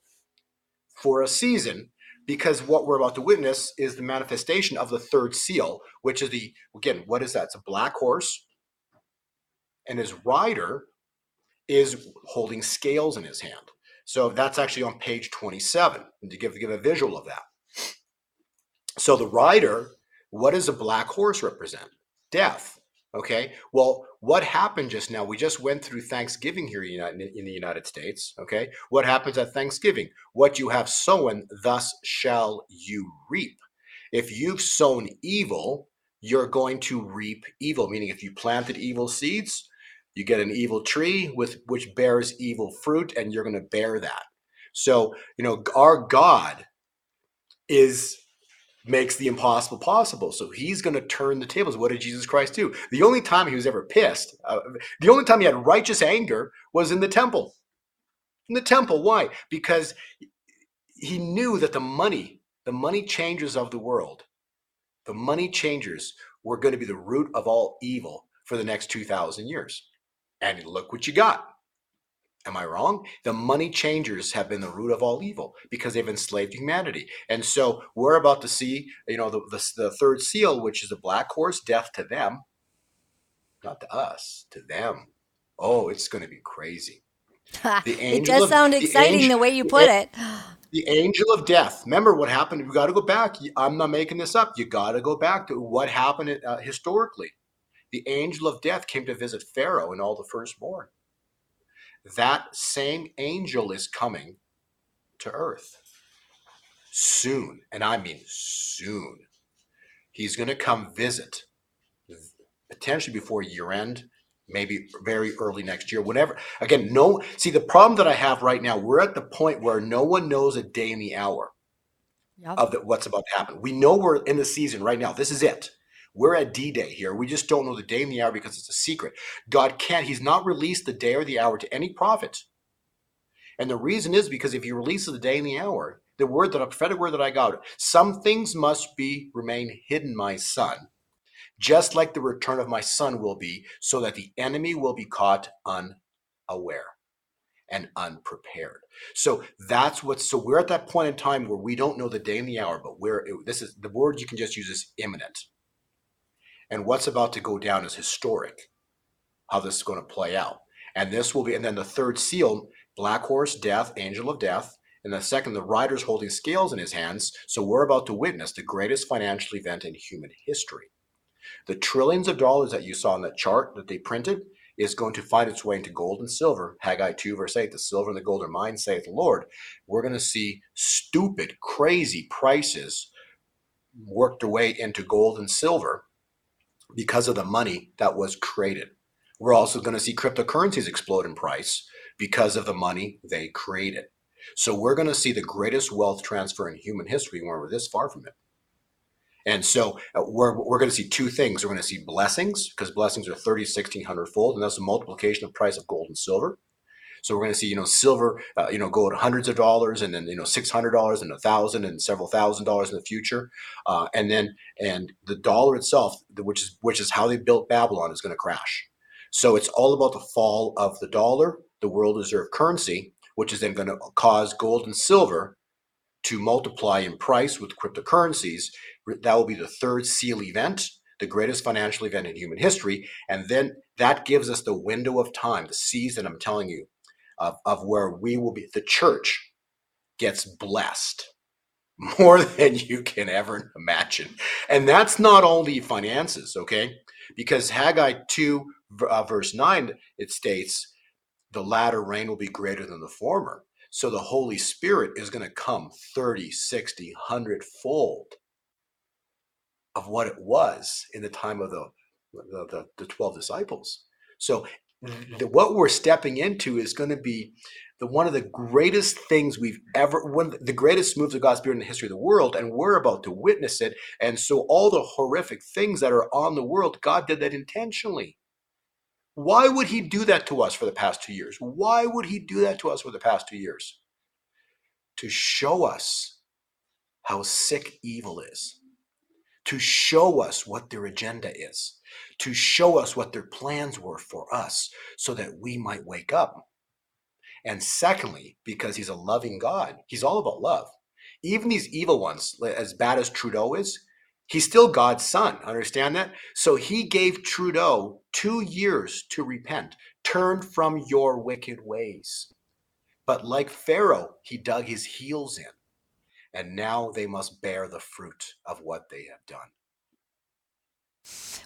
for a season. Because what we're about to witness is the manifestation of the third seal, which is the again, what is that? It's a black horse, and his rider is holding scales in his hand. So that's actually on page 27 to give, give a visual of that. So the rider, what does a black horse represent? Death. Okay. Well, what happened just now? We just went through Thanksgiving here in the United States. Okay. What happens at Thanksgiving? What you have sown, thus shall you reap. If you've sown evil, you're going to reap evil. Meaning, if you planted evil seeds, you get an evil tree with which bears evil fruit, and you're going to bear that. So, you know, our God is makes the impossible possible. So he's going to turn the tables. What did Jesus Christ do? The only time he was ever pissed, uh, the only time he had righteous anger was in the temple. In the temple. Why? Because he knew that the money, the money changers of the world, the money changers were going to be the root of all evil for the next 2,000 years. And look what you got. Am I wrong? The money changers have been the root of all evil because they've enslaved humanity. And so we're about to see, you know, the, the, the third seal, which is a black horse, death to them, not to us, to them. Oh, it's going to be crazy. it does of, sound exciting the, angel, the way you put it, it. The angel of death. Remember what happened? You got to go back. I'm not making this up. You got to go back to what happened uh, historically. The angel of death came to visit Pharaoh and all the firstborn. That same angel is coming to earth soon. And I mean soon. He's going to come visit, potentially before year end, maybe very early next year, whatever. Again, no, see, the problem that I have right now, we're at the point where no one knows a day and the hour yep. of the, what's about to happen. We know we're in the season right now. This is it. We're at D Day here. We just don't know the day and the hour because it's a secret. God can't, He's not released the day or the hour to any prophet. And the reason is because if He releases the day and the hour, the word that a prophetic word that I got, some things must be remain hidden, my son, just like the return of my son will be, so that the enemy will be caught unaware and unprepared. So that's what. So we're at that point in time where we don't know the day and the hour, but where this is the word you can just use is imminent. And what's about to go down is historic. How this is going to play out, and this will be, and then the third seal, black horse, death, angel of death. And the second, the rider's holding scales in his hands. So we're about to witness the greatest financial event in human history. The trillions of dollars that you saw in that chart that they printed is going to find its way into gold and silver. Haggai 2, verse 8 The silver and the gold are mine, saith the Lord. We're going to see stupid, crazy prices worked away into gold and silver because of the money that was created. We're also going to see cryptocurrencies explode in price because of the money they created. So we're going to see the greatest wealth transfer in human history when we're this far from it. And so uh, we're, we're going to see two things. We're going to see blessings because blessings are 30, 1600 fold, and that's the multiplication of price of gold and silver. So we're going to see, you know, silver, uh, you know, go to hundreds of dollars, and then you know, six hundred dollars, and a thousand, and several thousand dollars in the future, uh, and then and the dollar itself, which is which is how they built Babylon, is going to crash. So it's all about the fall of the dollar, the world reserve currency, which is then going to cause gold and silver to multiply in price with cryptocurrencies. That will be the third seal event, the greatest financial event in human history. And then that gives us the window of time, the season I'm telling you, of, of where we will be, the church gets blessed more than you can ever imagine. And that's not only finances, okay? Because Haggai 2, uh, verse 9, it states, the latter rain will be greater than the former. So the Holy Spirit is going to come 30, 60, 100 fold of what it was in the time of the, the, the, the 12 disciples. So the, what we're stepping into is going to be the one of the greatest things we've ever one of the greatest moves of God's spirit in the history of the world, and we're about to witness it. And so all the horrific things that are on the world, God did that intentionally. Why would he do that to us for the past two years? Why would he do that to us for the past two years? To show us how sick evil is, to show us what their agenda is, to show us what their plans were for us so that we might wake up. And secondly, because he's a loving God, he's all about love. Even these evil ones, as bad as Trudeau is, he's still God's son. Understand that? So he gave Trudeau two years to repent, turn from your wicked ways. But like Pharaoh, he dug his heels in. And now they must bear the fruit of what they have done.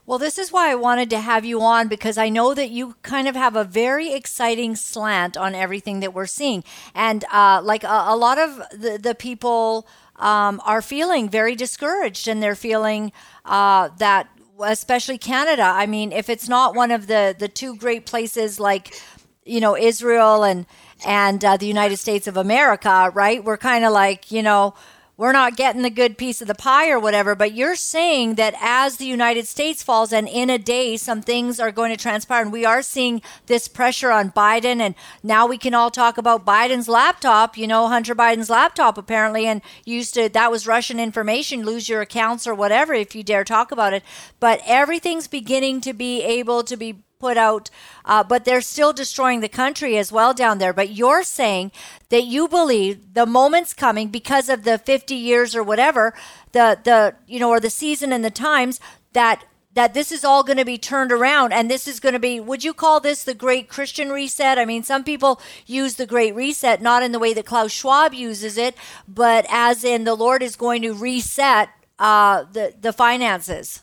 Well, this is why I wanted to have you on because I know that you kind of have a very exciting slant on everything that we're seeing. And uh, like a, a, lot of the, the people um, are feeling very discouraged and they're feeling uh, that, especially Canada. I mean, if it's not one of the, the two great places like, you know, Israel and, and uh, the United States of America, right? We're kind of like, you know, we're not getting the good piece of the pie or whatever. But you're saying that as the United States falls and in a day, some things are going to transpire. And we are seeing this pressure on Biden. And now we can all talk about Biden's laptop, you know, Hunter Biden's laptop apparently. And used to, that was Russian information, lose your accounts or whatever if you dare talk about it. But everything's beginning to be able to be put out, uh, but they're still destroying the country as well down there. But you're saying that you believe the moment's coming because of the 50 years or whatever, the the you know or the season and the times that that this is all going to be turned around and this is going to be would you call this the great christian reset i mean some people use the great reset not in the way that klaus schwab uses it but as in the lord is going to reset uh, the the finances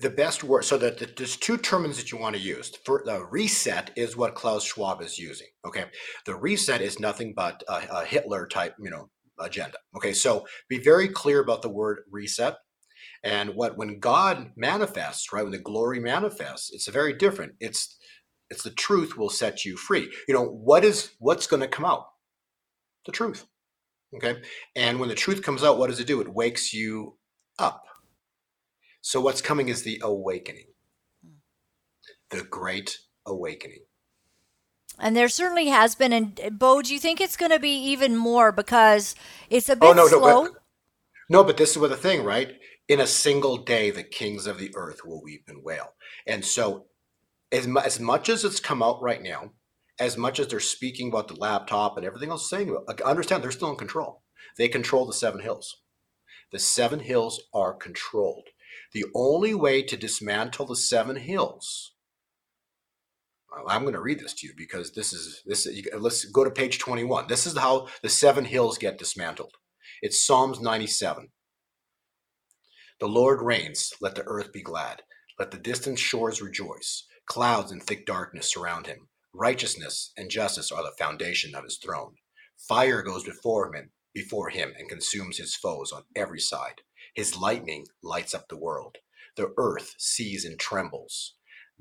the best word so that the, there's two terms that you want to use. For the reset is what klaus schwab is using okay? The reset is nothing but a, a hitler type you know agenda okay? So be very clear about the word reset. And what when god manifests right when the glory manifests it's very different. It's it's the truth will set you free. You know what is what's going to come out? The truth okay? And when the truth comes out what does it do? It wakes you up so what's coming is the awakening, the great awakening. And there certainly has been. And uh, Bo, do you think it's going to be even more because it's a bit oh, no, slow? No but, no, but this is what the thing, right? In a single day, the kings of the earth will weep and wail. And so, as, as much as it's come out right now, as much as they're speaking about the laptop and everything else saying about, understand they're still in control. They control the seven hills. The seven hills are controlled. The only way to dismantle the seven hills. I'm going to read this to you because this is this. Let's go to page 21. This is how the seven hills get dismantled. It's Psalms 97. The Lord reigns. Let the earth be glad. Let the distant shores rejoice. Clouds and thick darkness surround him. Righteousness and justice are the foundation of his throne. Fire goes before him, before him and consumes his foes on every side. His lightning lights up the world. The earth sees and trembles.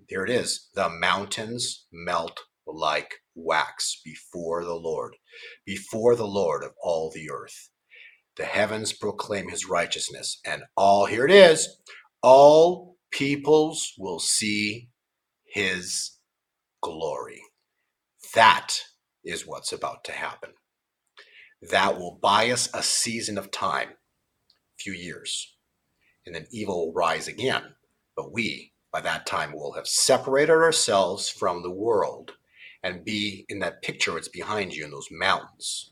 There it is. The mountains melt like wax before the Lord, before the Lord of all the earth. The heavens proclaim his righteousness, and all, here it is, all peoples will see his glory. That is what's about to happen. That will buy us a season of time few years. And then evil will rise again. But we, by that time, will have separated ourselves from the world and be in that picture that's behind you in those mountains.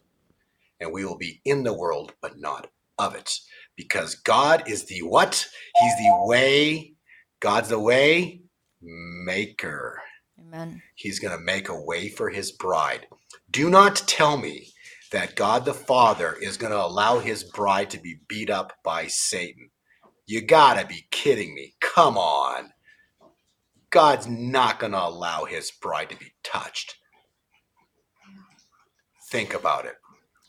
And we will be in the world, but not of it. Because God is the what? He's the way. God's the way maker. Amen. He's going to make a way for his bride. Do not tell me that God the Father is going to allow his bride to be beat up by Satan. You gotta be kidding me. Come on. God's not going to allow his bride to be touched. Think about it.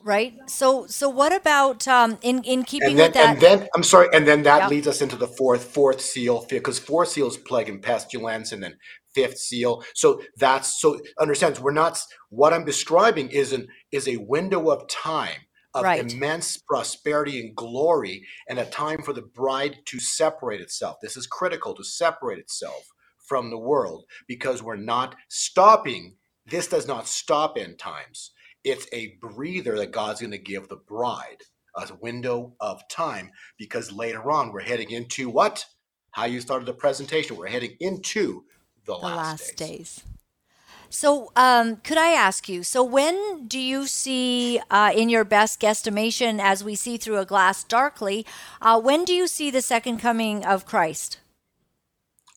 Right. So, so what about um, in in keeping and then, with that? And then I'm sorry, and then that Yep. leads us into the fourth fourth seal because fourth seal is plague and pestilence, and then fifth seal. So that's so understands we're not what I'm describing is an is a window of time of Right. immense prosperity and glory, and a time for the bride to separate itself. This is critical to separate itself from the world because we're not stopping. This does not stop end times. It's a breather that God's going to give the bride, a window of time, because later on we're heading into what? How you started the presentation. We're heading into the, the last, last days. days. So, um, could I ask you? So, when do you see, uh, in your best guesstimation, as we see through a glass darkly, uh, when do you see the second coming of Christ?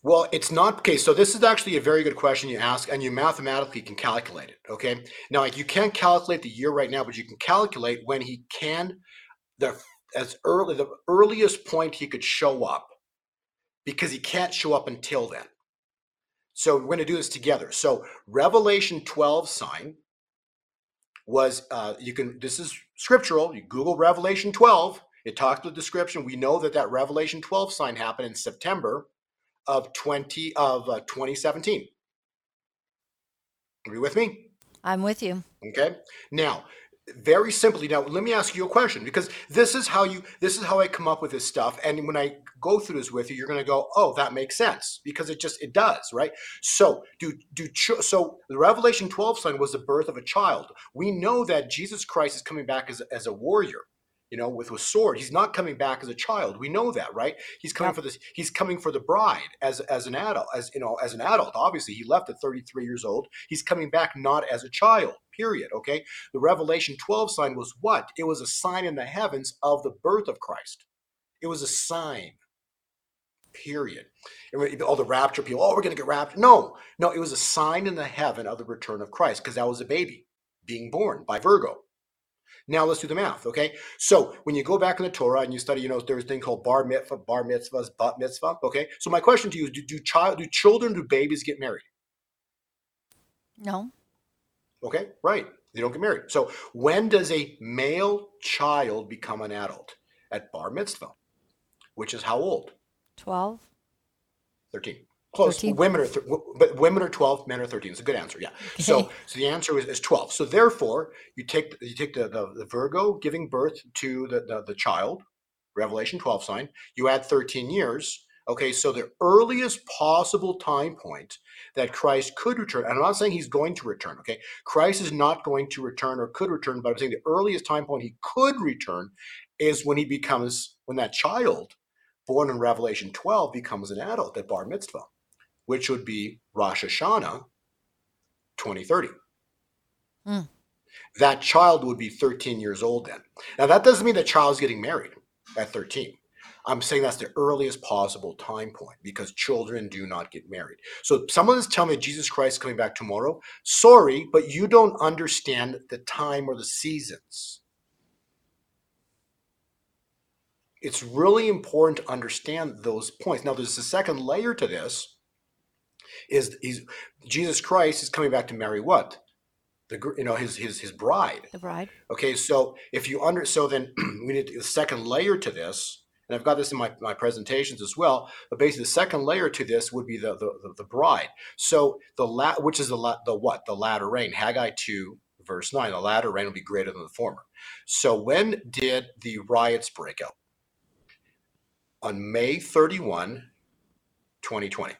Well, it's not okay. So this is actually a very good question you ask, and you mathematically can calculate it. Okay. Now, like, you can't calculate the year right now, but you can calculate when he can, the as early the earliest point he could show up, because he can't show up until then. So we're going to do this together. So Revelation 12 sign was uh, you can this is scriptural. You Google Revelation 12. It talks the description. We know that that Revelation 12 sign happened in September of 20 of uh, 2017. Are you with me? I'm with you. Okay. Now, very simply, now let me ask you a question because this is how you this is how I come up with this stuff. And when I go through this with you, you're going to go, "Oh, that makes sense," because it just it does, right? So, do do ch- so the Revelation 12 sign was the birth of a child. We know that Jesus Christ is coming back as as a warrior. You know, with a sword. He's not coming back as a child. We know that, right? He's coming Yep. for this. He's coming for the bride as as an adult. As you know, as an adult. Obviously, he left at 33 years old. He's coming back not as a child. Period. Okay. The Revelation 12 sign was what? It was a sign in the heavens of the birth of Christ. It was a sign. Period. And all the rapture people, oh, we're going to get raptured. No, no, it was a sign in the heaven of the return of Christ because that was a baby being born by Virgo. Now let's do the math, okay? So when you go back in the Torah and you study, you know, there's a thing called bar mitzvah, bar mitzvahs, bat mitzvah, okay? So my question to you is, do, do child, do children, do babies get married? No. Okay, right. They don't get married. So when does a male child become an adult? At bar mitzvah, which is how old? 12. 13. Close. 13. Women are, th- but women are 12, men are 13. It's a good answer. Yeah. So, so the answer is, is 12. So therefore, you take you take the, the, the Virgo giving birth to the, the, the child, Revelation 12 sign, you add 13 years. Okay, so the earliest possible time point that Christ could return, and I'm not saying he's going to return, okay? Christ is not going to return or could return, but I'm saying the earliest time point he could return is when he becomes, when that child born in Revelation 12 becomes an adult at Bar Mitzvah, which would be Rosh Hashanah 2030. Hmm. That child would be 13 years old then. Now, that doesn't mean that child's getting married at 13. I'm saying that's the earliest possible time point because children do not get married. So, someone is telling me Jesus Christ is coming back tomorrow. Sorry, but you don't understand the time or the seasons. It's really important to understand those points. Now, there's a second layer to this. Is he's, Jesus Christ is coming back to marry what? The you know his his his bride. The bride. Okay, so if you under so then we need the second layer to this, and I've got this in my, my presentations as well. But basically, the second layer to this would be the the, the, the bride. So the la, which is the la, the what the latter rain Haggai two verse nine. The latter rain will be greater than the former. So when did the riots break out? On May 31, 2020.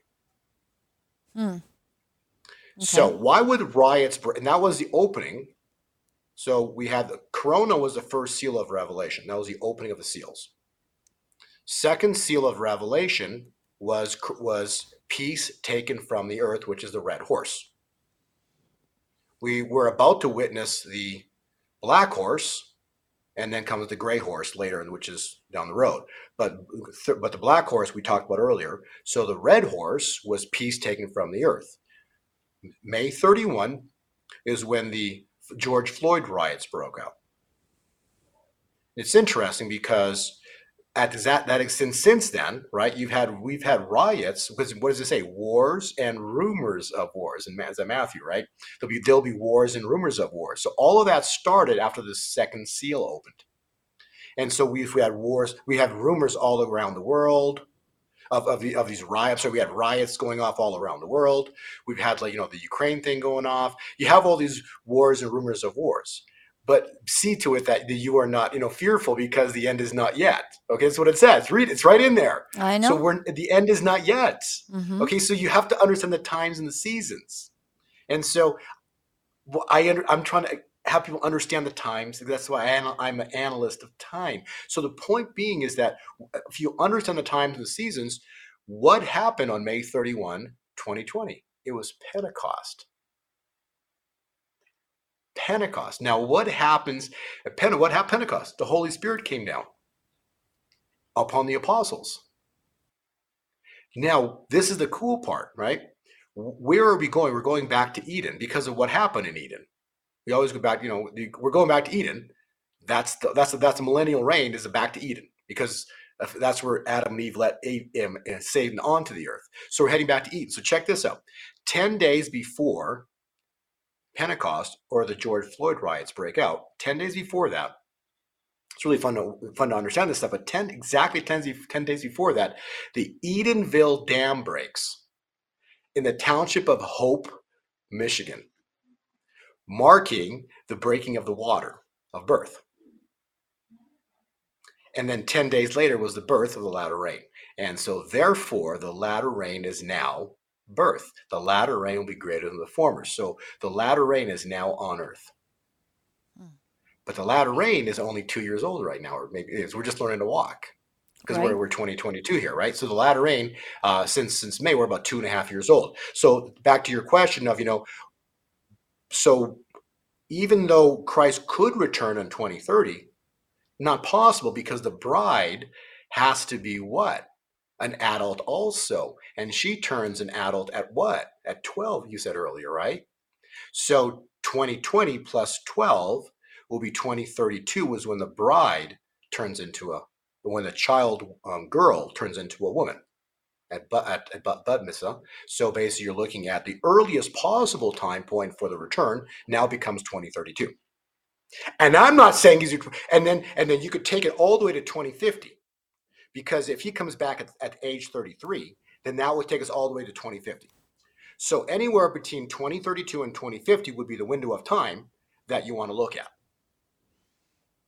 Hmm. So why would riots break? And that was the opening. So we had the Corona was the first seal of Revelation. That was the opening of the seals. Second seal of Revelation was was peace taken from the earth, which is the red horse. We were about to witness the black horse, and then comes the gray horse later, which is down the road. But but the black horse we talked about earlier. So the red horse was peace taken from the earth. May 31 is when the George Floyd riots broke out. It's interesting because at that that since since then, right? You've had we've had riots because what does it say? Wars and rumors of wars. And that Matthew, right? There'll be there'll be wars and rumors of wars. So all of that started after the second seal opened, and so we've we had wars. We had rumors all around the world of, of, the, of these riots. So we had riots going off all around the world. We've had like you know the Ukraine thing going off. You have all these wars and rumors of wars. But see to it that you are not you know fearful because the end is not yet. Okay, that's what it says. Read it. It's right in there. I know. So we're the end is not yet. Mhm. Okay, so you have to understand the times and the seasons. And so I under, I'm trying to have people understand the times. That's why I am, an analyst of time. So the point being is that if you understand the times and the seasons, what happened on May 31, 2020? It was Pentecost. Pentecost. Now, what happens at Pente- What happened Pentecost? The Holy Spirit came down upon the apostles. Now, this is the cool part, right? Where are we going? We're going back to Eden because of what happened in Eden. We always go back, you know, we're going back to Eden. That's the, that's the, that's the millennial reign is back to Eden because that's where Adam and Eve let uh, Satan onto the earth. So we're heading back to Eden. So check this out. 10 days before Pentecost or the George Floyd riots break out, 10 days before that, it's really fun to fun to understand this stuff. But 10 exactly 10, 10 days before that, the Edenville Dam breaks in the township of Hope, Michigan, marking the breaking of the water of birth. And then 10 days later was the birth of the latter rain. And so, therefore, the latter rain is now birth. The latter rain will be greater than the former. So, the latter rain is now on earth. Hmm. But the latter rain is only two years old right now, or maybe it is. We're just learning to walk because Right. we're, we're 2022 here, right? So the latter rain, uh, since since May, we're about two and a half years old. So back to your question of, you know, so even though Christ could return in 2030, not possible because the bride has to be what? an adult also. And she turns an adult at what? At 12, you said earlier, right? So 2020 plus 12 will be 2032 was when the bride turns into a when the child um, girl turns into a woman at at, at Bat Mitzvah. So basically, you're looking at the earliest possible time point for the return now becomes 2032. And I'm not saying he's and then and then you could take it all the way to 2050 because if he comes back at, at age 33, then that would take us all the way to 2050. So anywhere between 2032 and 2050 would be the window of time that you want to look at.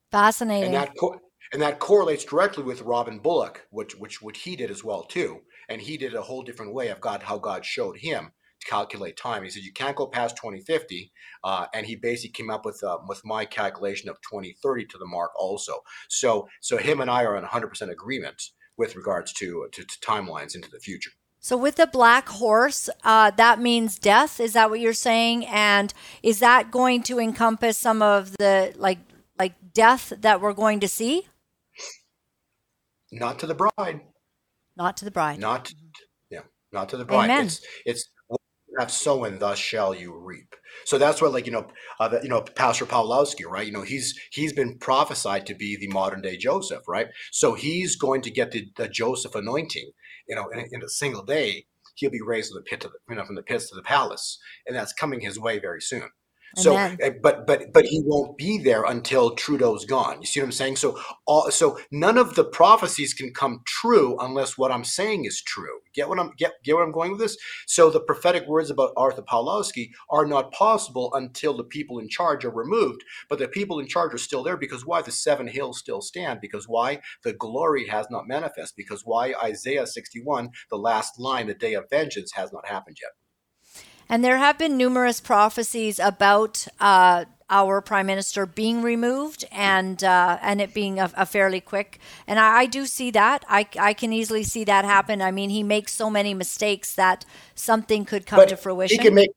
Fascinating. And that co- and that correlates directly with Robin Bullock, which which what he did as well too. And he did it a whole different way of God how God showed him to calculate time. He said you can't go past 2050, uh, and he basically came up with uh, with my calculation of 2030 to the mark also. So so him and I are in 100% agreement with regards to, to, to timelines into the future. So with the black horse, uh, that means death. Is that what you're saying? And is that going to encompass some of the like like death that we're going to see? Not to the bride. Not to the bride. Not yeah. Not to the bride. Amen. It's it's have sown, thus shall you reap. So that's what, like you know, uh, you know, Pastor Pawlowski, right? You know, he's he's been prophesied to be the modern day Joseph, right? So he's going to get the, the Joseph anointing, you know, in, in, a single day. He'll be raised from the pit to the, you know, from the pits to the palace, and that's coming his way very soon. So, Amen. eh, but but but he won't be there until Trudeau's gone. You see what I'm saying? So, all so none of the prophecies can come true unless what I'm saying is true. Get what I'm get get what I'm going with this? So, the prophetic words about Artur Pawlowski are not possible until the people in charge are removed. But the people in charge are still there because why? The seven hills still stand. Because why? The glory has not manifest. Because why? Isaiah 61, the last line, the day of vengeance, has not happened yet. And there have been numerous prophecies about uh, our prime minister being removed and uh, and it being a, a fairly quick. And I, I, do see that. I, I can easily see that happen. I mean, he makes so many mistakes that something could come but to fruition. He can make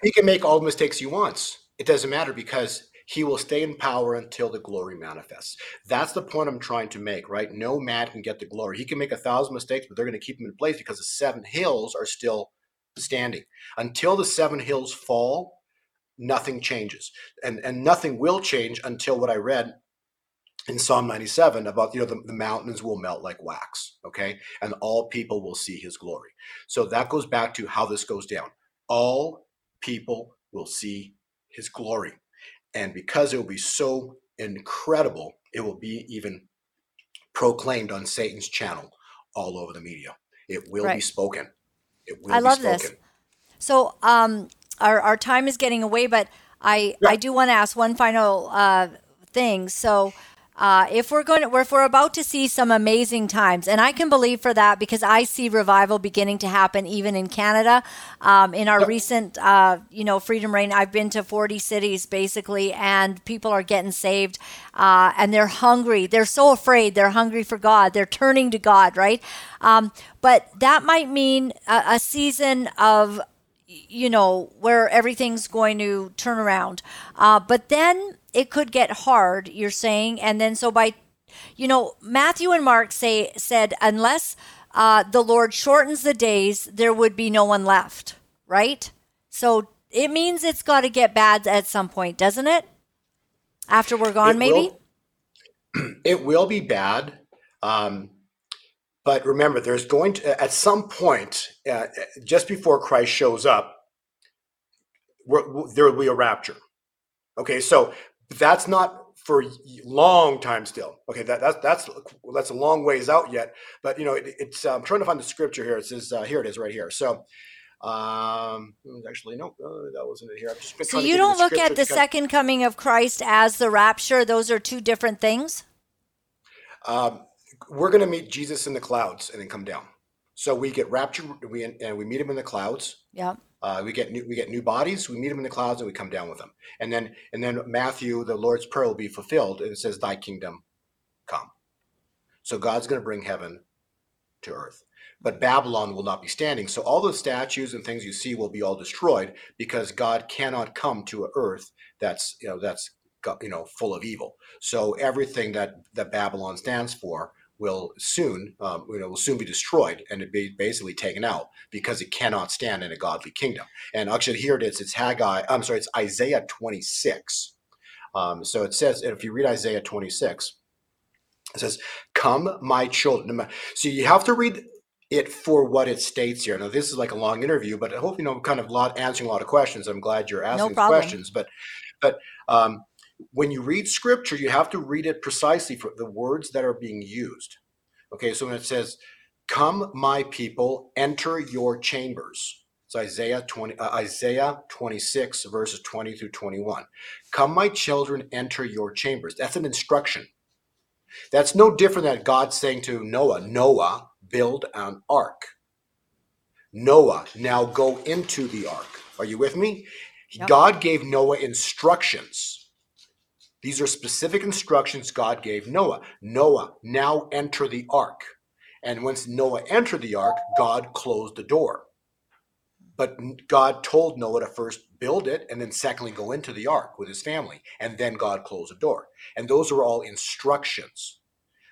he can make all the mistakes he wants. It doesn't matter because he will stay in power until the glory manifests. That's the point I'm trying to make, right? No man can get the glory. He can make a thousand mistakes, but they're going to keep him in place because the seven hills are still standing. Until the seven hills fall, nothing changes. And, and nothing will change until what I read in Psalm 97 about, you know, the, the mountains will melt like wax, okay? And all people will see his glory. So that goes back to how this goes down. All people will see his glory. And because it will be so incredible, it will be even proclaimed on Satan's channel all over the media. It will Right. be spoken. I love this. So um, our, our time is getting away, but I, Yeah. I do want to ask one final uh, thing. So uh, if we're going to, if we're about to see some amazing times, and I can believe for that because I see revival beginning to happen even in Canada. Um, in our Yep. recent, uh, you know, Freedom Reign, I've been to 40 cities basically, and people are getting saved, uh, and they're hungry. They're so afraid. They're hungry for God. They're turning to God, right? Um, but that might mean a, a season of you know, where everything's going to turn around. Uh, but then it could get hard, you're saying. And then so by, you know, Matthew and Mark say said, unless uh, the Lord shortens the days, there would be no one left, right? So it means it's got to get bad at some point, doesn't it? After we're gone, It maybe? will- it will be bad. Um, but remember, there's going to, at some point, uh, just before Christ shows up, there will be a rapture. Okay, so that's not for long time still. Okay, that, that's that's that's a long ways out yet. But you know, it, it's uh, I'm trying to find the scripture here. It says uh, here it is right here. So, um, actually, no, uh, that wasn't it here. I've just So you don't look at the second coming of Christ as the rapture. Those are two different things. Um, we're going to meet Jesus in the clouds and then come down. So we get raptured, we and we meet him in the clouds. Yeah. Uh, we get new, we get new bodies. We meet him in the clouds and we come down with him. And then and then Matthew, the Lord's prayer will be fulfilled, and it says, "Thy kingdom come." So God's going to bring heaven to earth, but Babylon will not be standing. So all the statues and things you see will be all destroyed because God cannot come to a earth that's you know that's you know full of evil. So everything that that Babylon stands for will soon, um, you know, will soon be destroyed and it be basically taken out because it cannot stand in a godly kingdom. And actually, here it is. It's Haggai. I'm sorry. It's Isaiah 26. Um, so it says, if you read Isaiah 26, it says, "Come, my children." So you have to read it for what it states here. Now, this is like a long interview, but I hope you know, kind of lot answering a lot of questions. I'm glad you're asking no questions, but but um, when you read scripture, you have to read it precisely for the words that are being used. Okay, so when it says, "Come, my people, enter your chambers," it's Isaiah twenty, uh, Isaiah twenty six, verses twenty through twenty one. Come, my children, enter your chambers. That's an instruction. That's no different than God saying to Noah, Noah, build an ark. Noah, now go into the ark. Are you with me? Yep. God gave Noah instructions. These are specific instructions God gave Noah. Noah, now enter the ark. And once Noah entered the ark, God closed the door. But God told Noah to first build it and then, secondly, go into the ark with his family. And then God closed the door. And those are all instructions.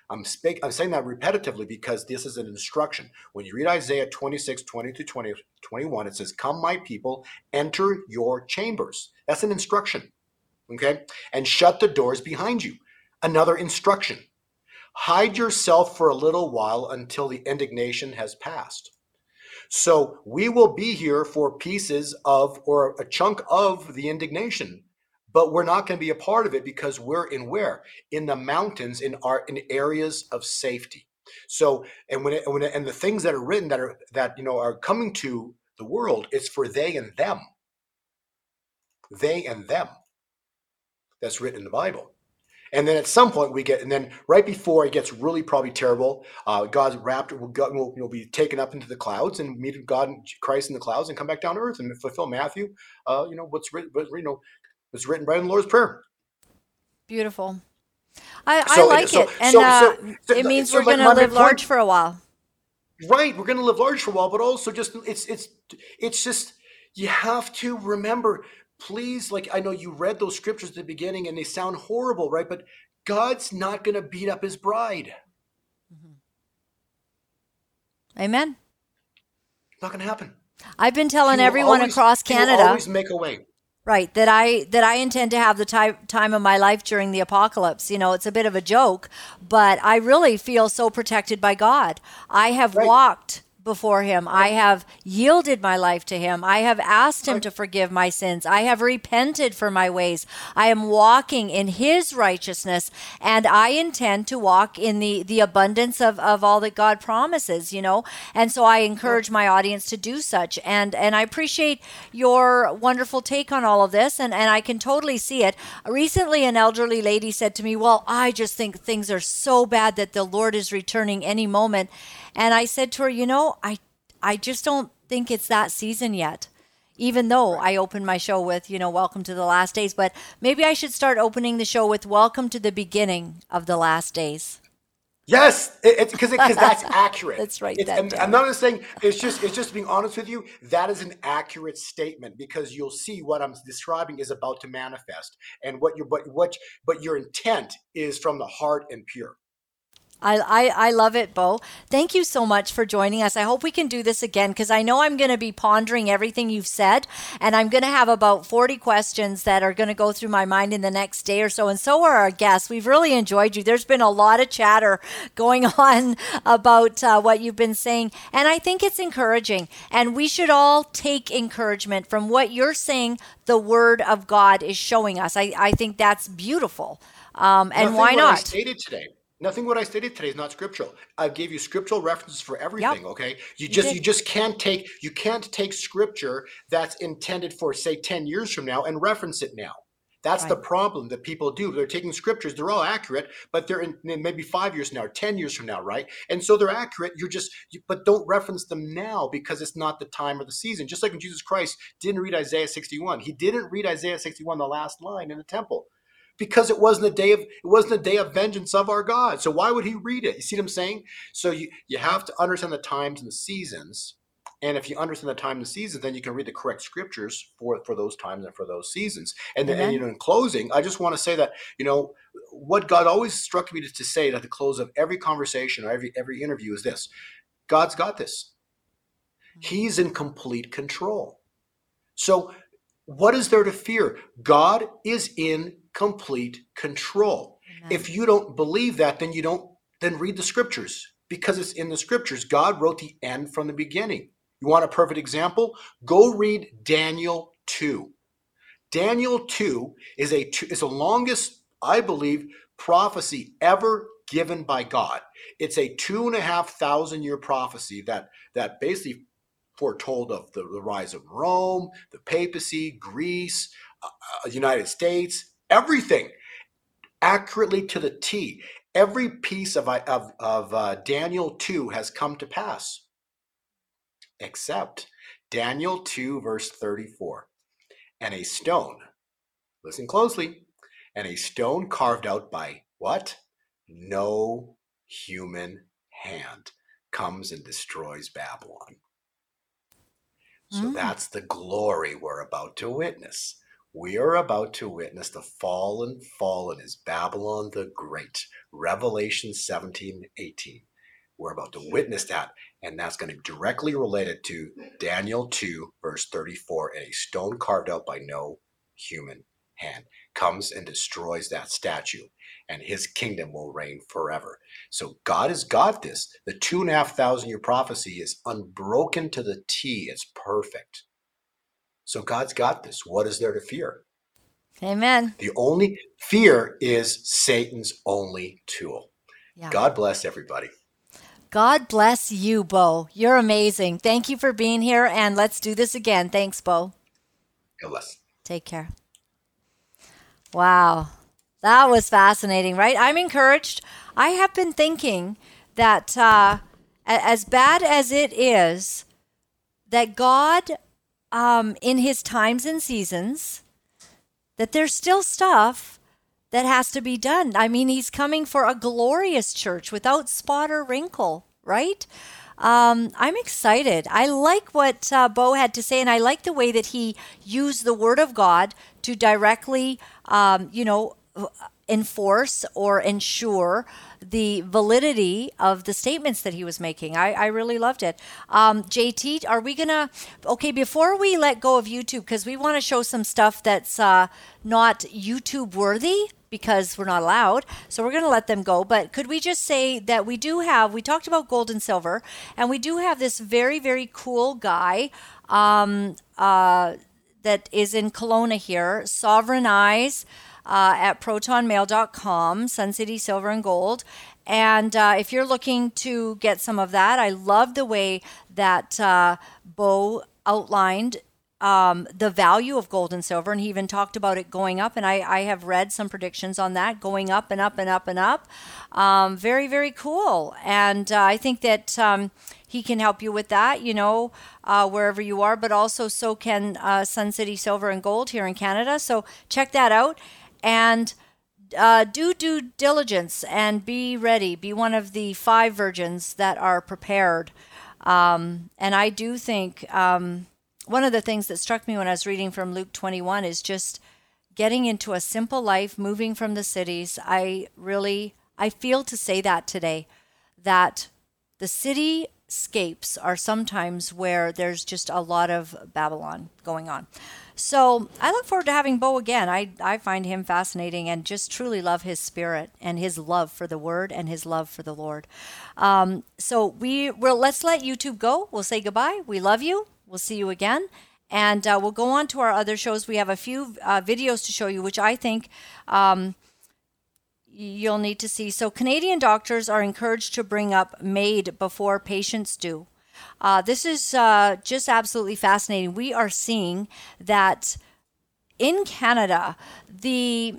I'm, I'm saying that repetitively because this is an instruction. When you read Isaiah 26, 20 to 20, 21, it says, Come, my people, enter your chambers. That's an instruction. Okay? And shut the doors behind you. Another instruction. Hide yourself for a little while until the indignation has passed. So we will be here for pieces of or a chunk of the indignation but we're not going to be a part of it because we're in where in the mountains in our in areas of safety so and when it, when it, and the things that are written that are that you know are coming to the world it's for they and them they and them that's written in the bible and then at some point we get and then right before it gets really probably terrible uh, god's raptor will, go, will, will be taken up into the clouds and meet god and christ in the clouds and come back down to earth and fulfill matthew uh, you know what's written you know was written by the Lord's Prayer. Beautiful. I, so, like so, it. And so, uh, it means we're going to live point, large for a while. Right. We're going to live large for a while, but also just, it's, it's, it's just, you have to remember, please, like, I know you read those scriptures at the beginning and they sound horrible, right? But God's not going to beat up his bride. Mm-hmm. Amen. Not going to happen. I've been telling everyone always, across Canada. always make a way. Right, that I that I intend to have the time time of my life during the apocalypse. You know, it's a bit of a joke, but I really feel so protected by God. I have right. walked before him. I have yielded my life to him. I have asked him to forgive my sins. I have repented for my ways. I am walking in his righteousness and I intend to walk in the, the abundance of, of all that God promises, you know? And so I encourage my audience to do such. And, and I appreciate your wonderful take on all of this. And, and I can totally see it. Recently, an elderly lady said to me, well, I just think things are so bad that the Lord is returning any moment. And I said to her, you know, I I just don't think it's that season yet. Even though I opened my show with, you know, welcome to the last days, but maybe I should start opening the show with welcome to the beginning of the last days. Yes, because because that's accurate. that's right. That I'm, I'm, not just saying it's just it's just being honest with you. That is an accurate statement because you'll see what I'm describing is about to manifest, and what your but what but your intent is from the heart and pure. I, I, I love it, Bo. Thank you so much for joining us. I hope we can do this again because I know I'm going to be pondering everything you've said, and I'm going to have about 40 questions that are going to go through my mind in the next day or so. And so are our guests. We've really enjoyed you. There's been a lot of chatter going on about uh, what you've been saying, and I think it's encouraging. And we should all take encouragement from what you're saying. The Word of God is showing us. I, I think that's beautiful. Um, and why not? I stated today Nothing what I stated today is not scriptural. I gave you scriptural references for everything. Yep. Okay, you, you just did. you just can't take you can't take scripture that's intended for say ten years from now and reference it now. That's right. the problem that people do. They're taking scriptures; they're all accurate, but they're in maybe five years now, or ten years from now, right? And so they're accurate. You're just, you, but don't reference them now because it's not the time or the season. Just like when Jesus Christ didn't read Isaiah 61, he didn't read Isaiah 61, the last line in the temple because it wasn't a day of it wasn't a day of vengeance of our God. So why would he read it? You see what I'm saying? So you you have to understand the times and the seasons And if you understand the time and the seasons, then you can read the correct scriptures for, for those times and for those seasons. And, then, and you know, in closing, I just want to say that, you know, what God always struck me to, to say at the close of every conversation or every every interview is this God's got this. He's in complete control. So what is there to fear? God is in complete control. Amen. If you don't believe that, then you don't then read the scriptures because it's in the scriptures. God wrote the end from the beginning. You want a perfect example? Go read Daniel 2. Daniel 2 is a is the longest, I believe, prophecy ever given by God. It's a two and a half thousand year prophecy that that basically foretold of the, the rise of Rome, the papacy, Greece, uh, uh, United States, everything accurately to the T. Every piece of, of, of uh, Daniel 2 has come to pass, except Daniel 2, verse 34. And a stone, listen closely, and a stone carved out by what? No human hand comes and destroys Babylon. So mm. that's the glory we're about to witness. We are about to witness the fallen, fallen is Babylon the Great. Revelation 17, 18. We're about to witness that, and that's going to be directly related to Daniel 2, verse 34. And a stone carved out by no human hand comes and destroys that statue and his kingdom will reign forever. So God has got this. The two and a half thousand year prophecy is unbroken to the T. It's perfect. So God's got this. What is there to fear? Amen. The only fear is Satan's only tool. Yeah. God bless everybody. God bless you, Bo. You're amazing. Thank you for being here, and let's do this again. Thanks, Bo. God bless. Take care. Wow. That was fascinating, right? I'm encouraged. I have been thinking that uh, as bad as it is, that God, um, in his times and seasons, that there's still stuff that has to be done. I mean, he's coming for a glorious church without spot or wrinkle, right? Um, I'm excited. I like what uh, Bo had to say, and I like the way that he used the Word of God to directly, um, you know, enforce or ensure the validity of the statements that he was making. I, I really loved it. Um, JT, are we to, okay, before we let go of YouTube, because we want to show some stuff that's uh, not YouTube worthy because we're not allowed. So we're going to let them go. But could we just say that we do have, we talked about gold and silver, and we do have this very, very cool guy. Um, uh, that is in Kelowna here, Sovereign Eyes uh, at protonmail.com, Sun City Silver and Gold. And uh, if you're looking to get some of that, I love the way that uh, Bo outlined um, the value of gold and silver, and he even talked about it going up. And I, I have read some predictions on that going up and up and up and up. Um, very, very cool. And uh, I think that um, he can help you with that, you know, uh, wherever you are, but also so can uh, Sun City Silver and Gold here in Canada. So check that out and uh, do due diligence and be ready. Be one of the five virgins that are prepared. Um, and I do think um, one of the things that struck me when I was reading from Luke 21 is just getting into a simple life, moving from the cities. I really, I feel to say that today, that the cityscapes are sometimes where there's just a lot of Babylon going on. So I look forward to having Bo again. I, I find him fascinating and just truly love his spirit and his love for the word and his love for the Lord. Um, so we will let's let YouTube go. We'll say goodbye. We love you. We'll see you again. And uh, we'll go on to our other shows. We have a few uh, videos to show you, which I think um, you'll need to see. So, Canadian doctors are encouraged to bring up MAID before patients do. Uh, this is uh, just absolutely fascinating. We are seeing that in Canada, the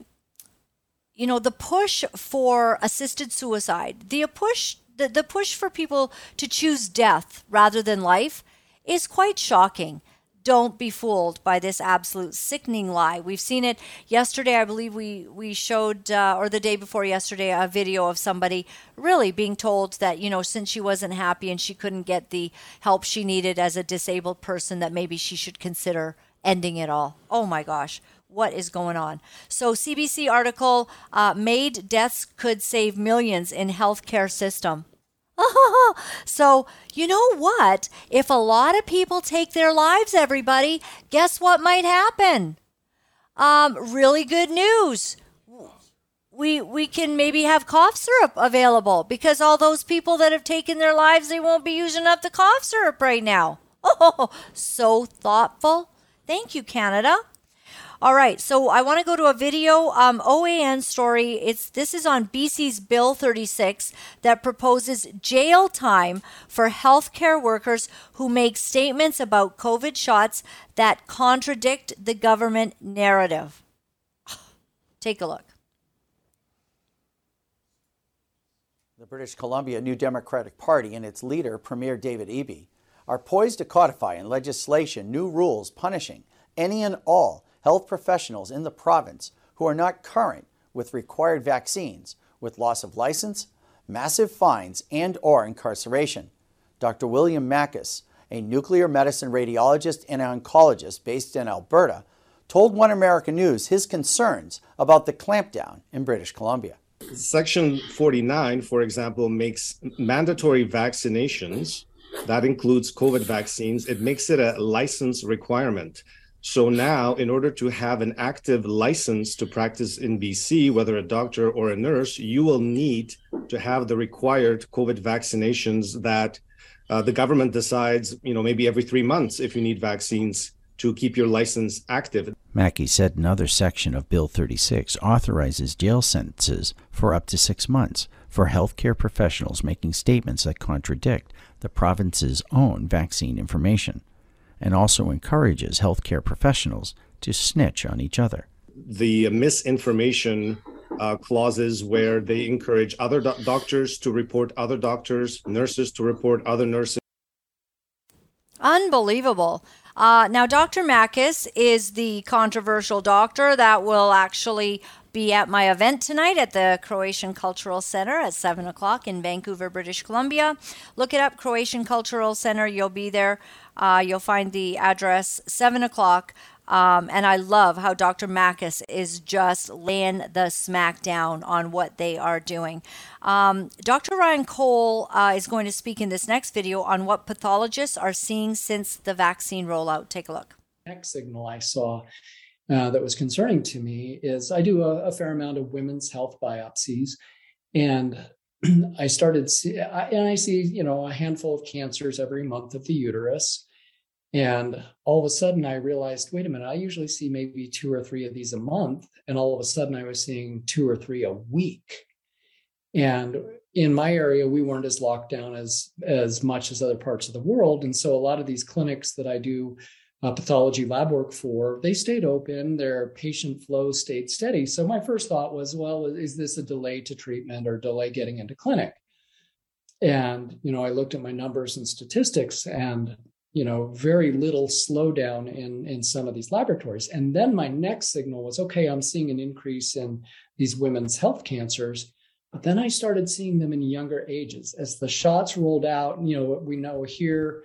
you know the push for assisted suicide, the push the, the push for people to choose death rather than life is quite shocking. Don't be fooled by this absolute sickening lie. We've seen it yesterday. I believe we we showed, uh, or the day before yesterday, a video of somebody really being told that you know since she wasn't happy and she couldn't get the help she needed as a disabled person, that maybe she should consider ending it all. Oh my gosh. What is going on? So, CBC article: uh, "MAID deaths could save millions in healthcare system." so, you know what? If a lot of people take their lives, everybody, guess what might happen? Um, really good news. We we can maybe have cough syrup available because all those people that have taken their lives, they won't be using up the cough syrup right now. Oh, so thoughtful. Thank you, Canada. All right, so I want to go to a video um, OAN story. It's this is on BC's Bill 36 that proposes jail time for healthcare workers who make statements about COVID shots that contradict the government narrative. Take a look. The British Columbia New Democratic Party and its leader, Premier David Eby, are poised to codify in legislation new rules punishing any and all health professionals in the province who are not current with required vaccines with loss of license, massive fines, and or incarceration. Dr. William Makis, a nuclear medicine radiologist and oncologist based in Alberta, told One America News his concerns about the clampdown in British Columbia. Section 49, for example, makes mandatory vaccinations, that includes COVID vaccines, it makes it a license requirement. So now, in order to have an active license to practice in BC, whether a doctor or a nurse, you will need to have the required COVID vaccinations that uh, the government decides, you know, maybe every three months if you need vaccines to keep your license active. Makis said another section of Bill 36 authorizes jail sentences for up to six months for healthcare professionals making statements that contradict the province's own vaccine information and also encourages healthcare professionals to snitch on each other. The misinformation uh, clauses where they encourage other do- doctors to report other doctors, nurses to report other nurses. Unbelievable. Uh, now, Dr. Makis is the controversial doctor that will actually be at my event tonight at the Croatian Cultural Center at 7 o'clock in Vancouver, British Columbia. Look it up, Croatian Cultural Center. You'll be there. Uh, you'll find the address, 7 o'clock. Um, and I love how Dr. Makis is just laying the smack down on what they are doing. Um, Dr. Ryan Cole uh, is going to speak in this next video on what pathologists are seeing since the vaccine rollout. Take a look. Next signal I saw uh, that was concerning to me is I do a, a fair amount of women's health biopsies, and I started see, I, and I see you know a handful of cancers every month of the uterus, and all of a sudden I realized, wait a minute, I usually see maybe two or three of these a month, and all of a sudden I was seeing two or three a week, and in my area we weren't as locked down as as much as other parts of the world, and so a lot of these clinics that I do uh, pathology lab work for, they stayed open. Their patient flow stayed steady. So my first thought was, well, is this a delay to treatment or delay getting into clinic? And you know, I looked at my numbers and statistics, and you know, very little slowdown in in some of these laboratories. And then my next signal was, okay, I'm seeing an increase in these women's health cancers. But then I started seeing them in younger ages as the shots rolled out. You know, we know here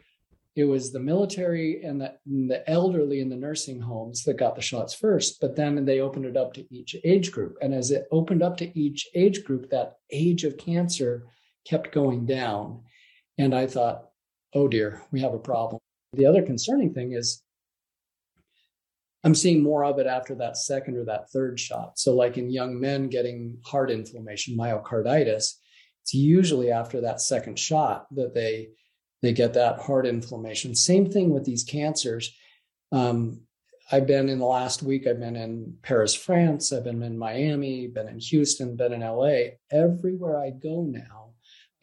it was the military and the, and the, elderly in the nursing homes that got the shots first but then they opened it up to each age group. And as it opened up to each age group that age of cancer kept going down. And i thought oh dear we have a problem. The other concerning thing is i'm seeing more of it after that second or that third shot. So like in young men getting heart inflammation myocarditis it's usually after that second shot that they they get that heart inflammation. Same thing with these cancers. Um, I've been in the last week, I've been in Paris, France, I've been in Miami, been in Houston, been in LA. Everywhere I go now,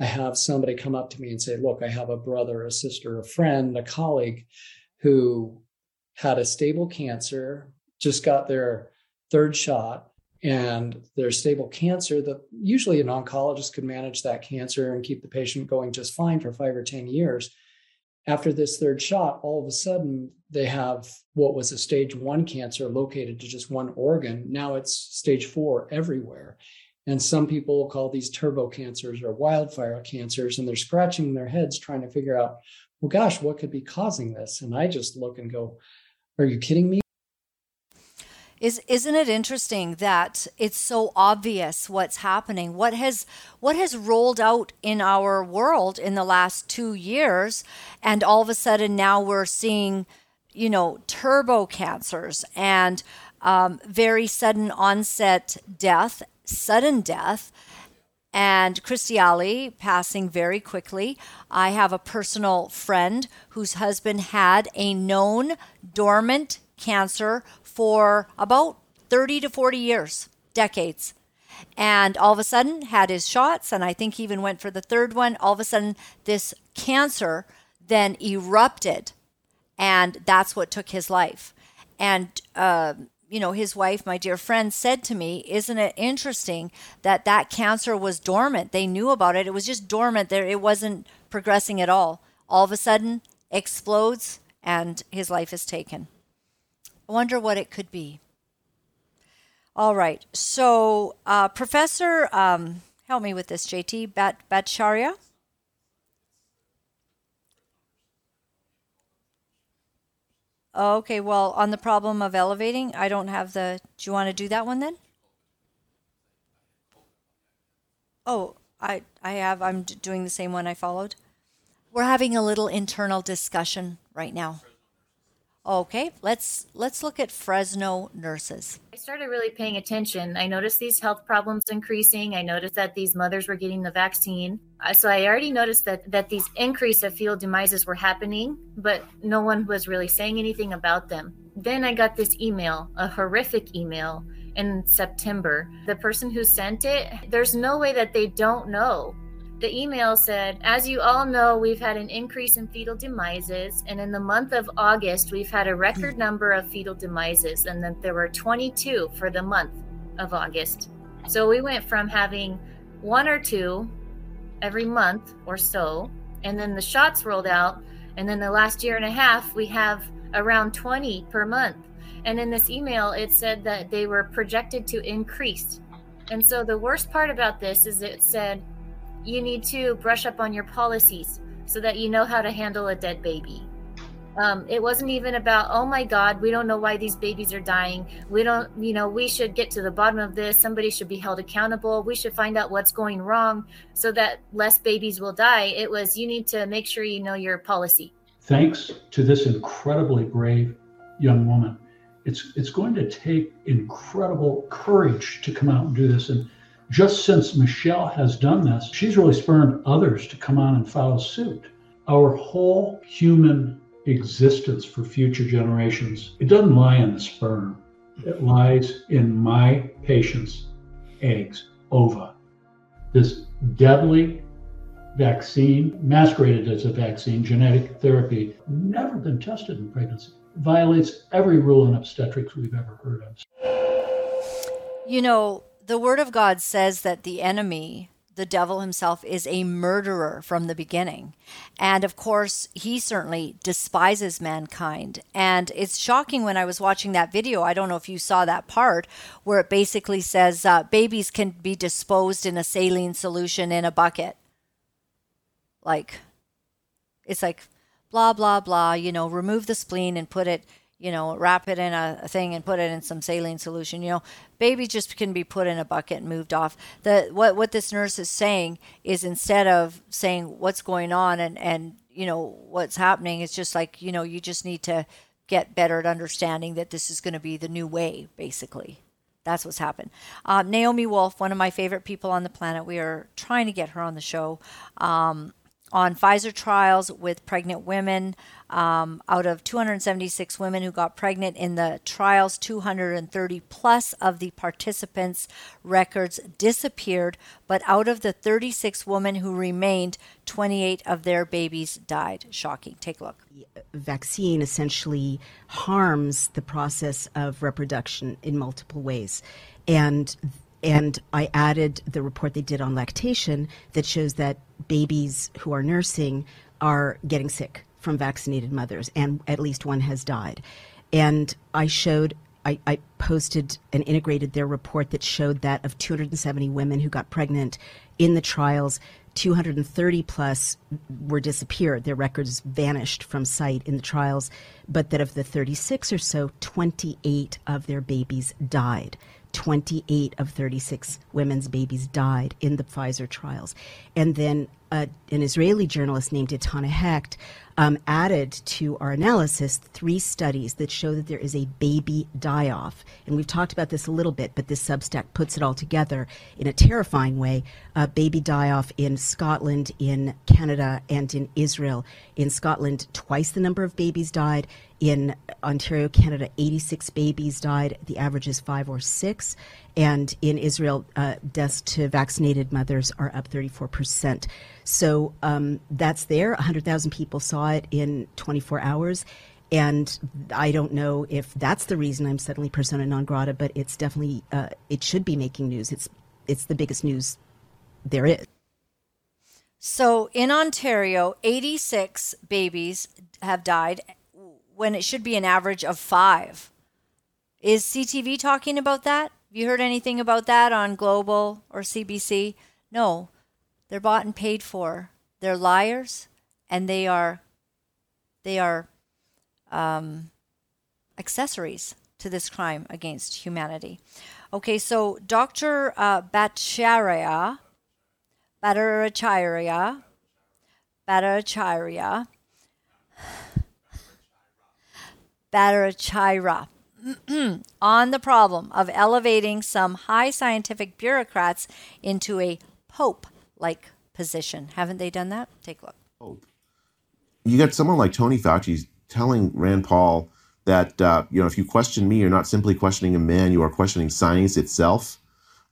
I have somebody come up to me and say, Look, I have a brother, a sister, a friend, a colleague who had a stable cancer, just got their third shot, and there's stable cancer that usually an oncologist could manage that cancer and keep the patient going just fine for five or 10 years. after this third shot, all of a sudden they have what was a stage one cancer located to just one organ. Now it's stage four everywhere. And some people call these turbo cancers or wildfire cancers, and they're scratching their heads trying to figure out, well, gosh, what could be causing this? And I just look and go, are you kidding me? Is isn't it interesting that it's so obvious what's happening? What has what has rolled out in our world in the last 2 years and all of a sudden now we're seeing, you know, turbo cancers and um, very sudden onset death, sudden death and Alley passing very quickly. I have a personal friend whose husband had a known dormant cancer for about 30 to 40 years, decades. And all of a sudden had his shots, and I think he even went for the third one. All of a sudden, this cancer then erupted, and that's what took his life. And, uh, you know, his wife, my dear friend, said to me, Isn't it interesting that that cancer was dormant? They knew about it. It was just dormant. There, it wasn't progressing at all. All of a sudden, explodes, and his life is taken. I wonder what it could be. All right. So, uh, Professor, um, help me with this, JT Bat Bhattacharya. Okay, well, on the problem of elevating, I don't have the. Do you want to do that one then? Oh, I I have. I'm doing the same one I followed. We're having a little internal discussion right now. Okay, let's let's look at Fresno nurses. I started really paying attention. I noticed these health problems increasing. I noticed that these mothers were getting the vaccine. Uh, so I already noticed that that these increase of fetal demises were happening, but no one was really saying anything about them. Then I got this email, a horrific email in September. The person who sent it, there's no way that they don't know the email said, As you all know, we've had an increase in fetal demises. And in the month of August, we've had a record hmm. number of fetal demises. And then there were 22 for the month of August. So we went from having one or two every month or so. And then the shots rolled out. And then the last year and a half, we have around 20 per month. And in this email, it said that they were projected to increase. And so the worst part about this is it said you need to brush up on your policies so that you know how to handle a dead baby. Um, it wasn't even about, oh my God, we don't know why these babies are dying. We don't, you know, we should get to the bottom of this. Somebody should be held accountable. We should find out what's going wrong so that less babies will die. It was, you need to make sure you know your policy. Thanks to this incredibly brave young woman, it's, it's going to take incredible courage to come out and do this. And just since Michelle has done this, she's really spurred others to come on and follow suit. Our whole human existence for future generations, it doesn't lie in the sperm. It lies in my patient's eggs, ova. This deadly vaccine, masqueraded as a vaccine, genetic therapy, never been tested in pregnancy. Violates every rule in obstetrics we've ever heard of. You know, the word of God says that the enemy, the devil himself, is a murderer from the beginning. And of course, he certainly despises mankind. And it's shocking when I was watching that video. I don't know if you saw that part where it basically says uh, babies can be disposed in a saline solution in a bucket. Like, it's like blah, blah, blah, you know, remove the spleen and put it you know, wrap it in a, thing and put it in some saline solution. You know, baby just can be put in a bucket and moved off. The what what this nurse is saying is instead of saying what's going on and and you know what's happening, it's just like you know you just need to get better at understanding that this is going to be the new way, basically. That's what's happened. Um, Naomi Wolf, one of my favorite people on the planet, we are trying to get her on the show. Um, on Pfizer trials with pregnant women. Um, out of 276 women who got pregnant in the trials, 230 plus of the participants' records disappeared. But out of the 36 women who remained, 28 of their babies died. Shocking. Take a look. The Vaccine essentially harms the process of reproduction in multiple ways. And and I added the report they did on lactation that shows that babies who are nursing are getting sick from vaccinated mothers, and at least one has died. And I showed, I, I posted and integrated their report that showed that of 270 women who got pregnant in the trials, 230 plus were disappeared. Their records vanished from sight in the trials, but that of the 36 or so, 28 of their babies died. 28 of 36 women's babies died in the Pfizer trials. And then uh, an Israeli journalist named Etana Hecht um, added to our analysis three studies that show that there is a baby die off. And we've talked about this a little bit, but this Substack puts it all together in a terrifying way. Uh, baby die off in Scotland, in Canada, and in Israel. In Scotland, twice the number of babies died. In Ontario, Canada, 86 babies died. The average is five or six. And in Israel, uh, deaths to vaccinated mothers are up 34%. So um, that's there. 100,000 people saw it in 24 hours. And I don't know if that's the reason I'm suddenly persona non grata, but it's definitely, uh, it should be making news. It's, it's the biggest news there is. So in Ontario, 86 babies have died when it should be an average of five. Is CTV talking about that? Have you heard anything about that on Global or CBC? No. They're bought and paid for. They're liars and they are they are um, accessories to this crime against humanity. Okay, so Dr. Uh, Bhattacharya, Bhattacharya, Bhattacharya on the problem of elevating some high scientific bureaucrats into a pope like position. Haven't they done that? Take a look. You got someone like Tony Fauci telling Rand Paul that uh, you know if you question me, you're not simply questioning a man, you are questioning science itself.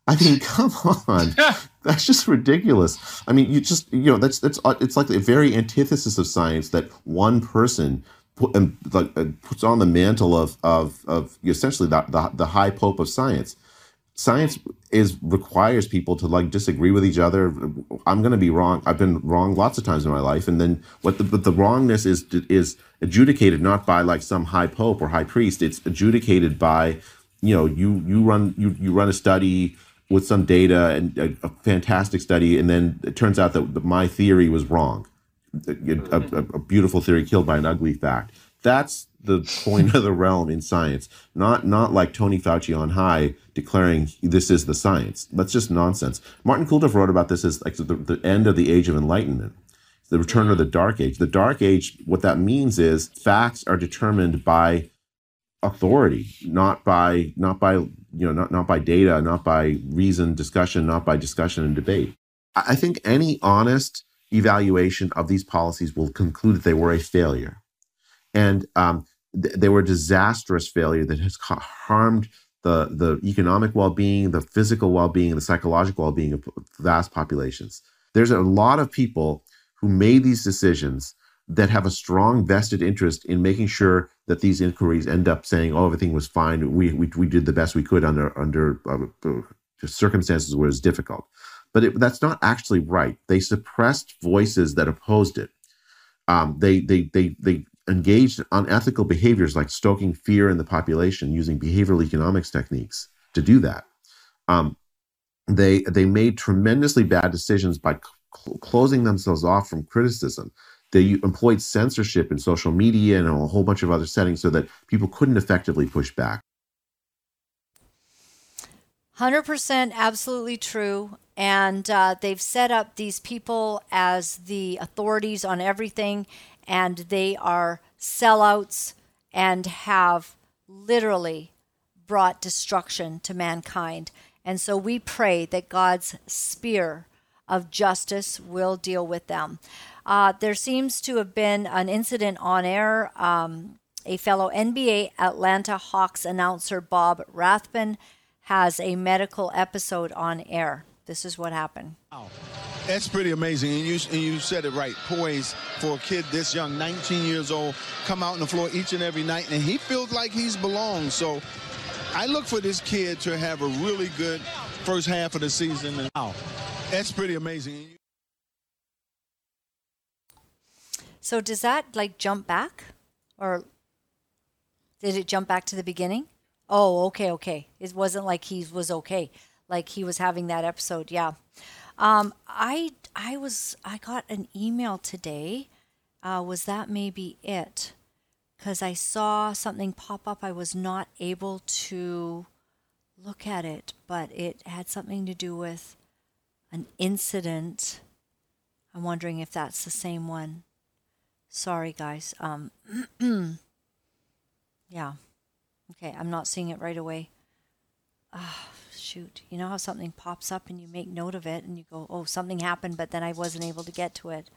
I mean, come on, that's just ridiculous. I mean, you just you know that's that's it's like a very antithesis of science that one person put, and, like, uh, puts on the mantle of of of essentially the, the the high pope of science science is requires people to like disagree with each other. I'm going to be wrong. I've been wrong lots of times in my life, and then what the but the wrongness is is adjudicated not by like some high pope or high priest. It's adjudicated by you know you you run you you run a study with some data and a, a fantastic study, and then it turns out that my theory was wrong. A, a, a beautiful theory killed by an ugly fact. That's the point of the realm in science. Not not like Tony Fauci on high declaring this is the science. That's just nonsense. Martin Kulldorff wrote about this as like the, the end of the age of enlightenment, the return of the dark age. The dark age, what that means is facts are determined by authority, not by not by you know not not by data, not by reason discussion, not by discussion and debate. I think any honest evaluation of these policies will conclude that they were a failure, and um, th- they were a disastrous failure that has ca- harmed the the economic well-being, the physical well-being, and the psychological well-being of vast populations. There's a lot of people who made these decisions that have a strong vested interest in making sure that these inquiries end up saying, "Oh, everything was fine. We we, we did the best we could under under uh, circumstances where it's difficult." But it, that's not actually right. They suppressed voices that opposed it. Um, they they they they engaged in unethical behaviors like stoking fear in the population using behavioral economics techniques to do that. Um, they they made tremendously bad decisions by cl- closing themselves off from criticism. They employed censorship in social media and a whole bunch of other settings so that people couldn't effectively push back. 100% absolutely true. And uh, they've set up these people as the authorities on everything and they are sellouts and have literally brought destruction to mankind. And so we pray that God's spear of justice will deal with them. Uh, there seems to have been an incident on air. Um, a fellow NBA Atlanta Hawks announcer, Bob Rathbun, has a medical episode on air. This is what happened. Wow. That's pretty amazing. And you, and you said it right. Poise for a kid this young, 19 years old, come out on the floor each and every night, and he feels like he's belonged. So I look for this kid to have a really good first half of the season. And wow. That's pretty amazing. So does that like jump back or did it jump back to the beginning? Oh, okay, okay. It wasn't like he was okay. Like he was having that episode. Yeah. Um, I I was I got an email today. Uh, was that maybe it? Because I saw something pop up. I was not able to look at it, but it had something to do with an incident. I'm wondering if that's the same one. Sorry, guys. Um, yeah. Okay, I'm not seeing it right away. Ah, shoot. You know how something pops up and you make note of it and you go, oh, something happened, but then I wasn't able to get to it.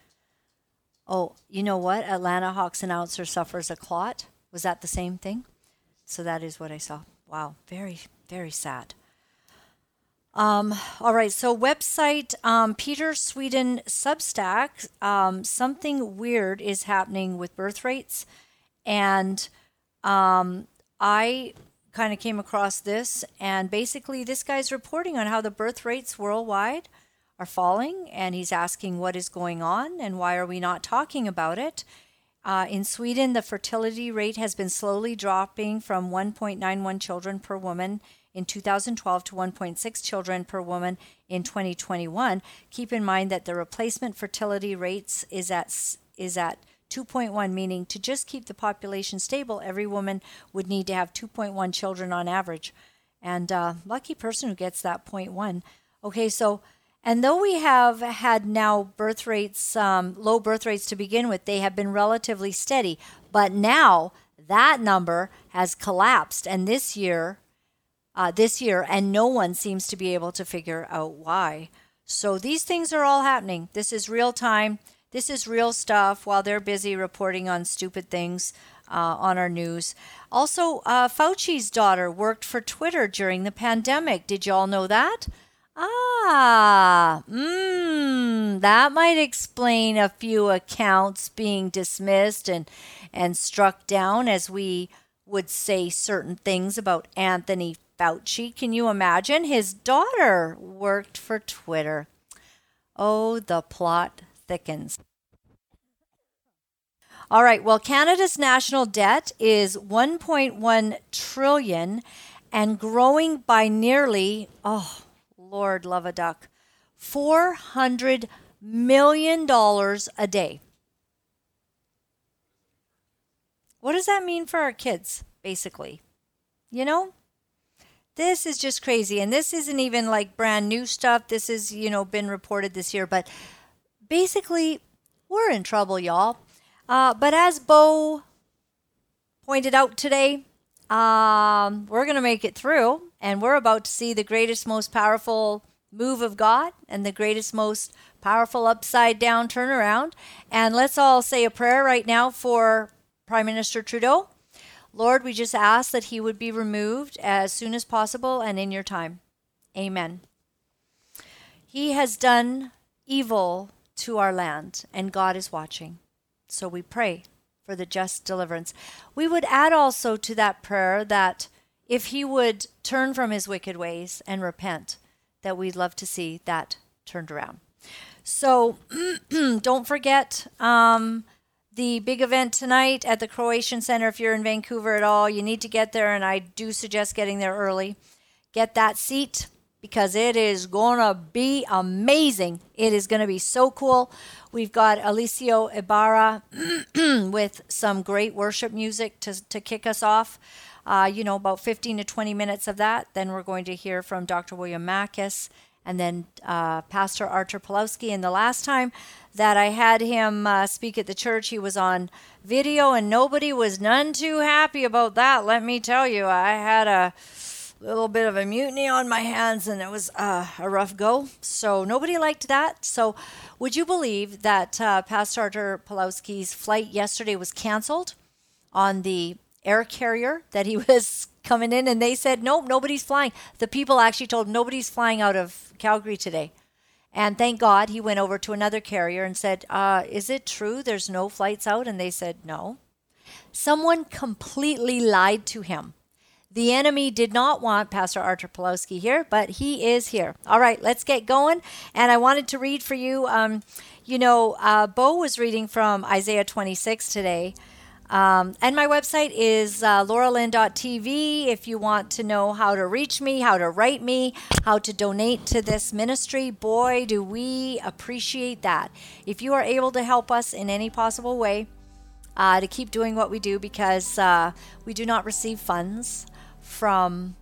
Oh, you know what? Atlanta Hawks announcer suffers a clot. Was that the same thing? So that is what I saw. Wow, very, very sad. Um, all right, so website um, Peter Sweden Substack. Um, something weird is happening with birth rates, and um, I kind of came across this, and basically, this guy's reporting on how the birth rates worldwide are falling, and he's asking what is going on and why are we not talking about it. Uh, in Sweden, the fertility rate has been slowly dropping from 1.91 children per woman in 2012 to 1.6 children per woman in 2021. Keep in mind that the replacement fertility rates is at is at 2.1, meaning to just keep the population stable, every woman would need to have 2.1 children on average. And uh, lucky person who gets that 0.1. Okay, so and though we have had now birth rates, um, low birth rates to begin with, they have been relatively steady. But now that number has collapsed, and this year, uh, this year, and no one seems to be able to figure out why. So these things are all happening. This is real time. This is real stuff while they're busy reporting on stupid things uh, on our news. Also, uh, Fauci's daughter worked for Twitter during the pandemic. Did y'all know that? Ah, mmm, that might explain a few accounts being dismissed and, and struck down as we would say certain things about Anthony Fauci. Can you imagine? His daughter worked for Twitter. Oh, the plot thickens. All right, well, Canada's national debt is 1.1 trillion and growing by nearly, oh, Lord love a duck, $400 million a day. What does that mean for our kids, basically? You know? This is just crazy. And this isn't even like brand new stuff. This has, you know, been reported this year. But basically, we're in trouble, y'all. Uh, but as Bo pointed out today, um, we're going to make it through, and we're about to see the greatest, most powerful move of God and the greatest, most powerful upside down turnaround. And let's all say a prayer right now for Prime Minister Trudeau. Lord, we just ask that he would be removed as soon as possible and in your time. Amen. He has done evil to our land, and God is watching. So we pray for the just deliverance. We would add also to that prayer that if he would turn from his wicked ways and repent, that we'd love to see that turned around. So don't forget um, the big event tonight at the Croatian Center. If you're in Vancouver at all, you need to get there, and I do suggest getting there early. Get that seat because it is going to be amazing. It is going to be so cool. We've got Alicio Ibarra with some great worship music to, to kick us off. Uh, you know, about 15 to 20 minutes of that. Then we're going to hear from Dr. William Makis and then uh, Pastor Artur Pawlowski. And the last time that I had him uh, speak at the church, he was on video, and nobody was none too happy about that. Let me tell you, I had a little bit of a mutiny on my hands and it was uh, a rough go. So nobody liked that. So would you believe that uh, Pastor Artur Pawlowski's flight yesterday was canceled on the air carrier that he was coming in and they said, nope, nobody's flying. The people actually told nobody's flying out of Calgary today. And thank God he went over to another carrier and said, uh, Is it true there's no flights out? And they said, No. Someone completely lied to him The enemy did not want Pastor Artur Pawlowski here, but he is here. All right, let's get going. And I wanted to read for you. Um, you know, uh, Bo was reading from Isaiah 26 today. Um, and my website is uh, lauralyn.tv if you want to know how to reach me, how to write me, how to donate to this ministry. Boy, do we appreciate that. If you are able to help us in any possible way uh, to keep doing what we do, because uh, we do not receive funds from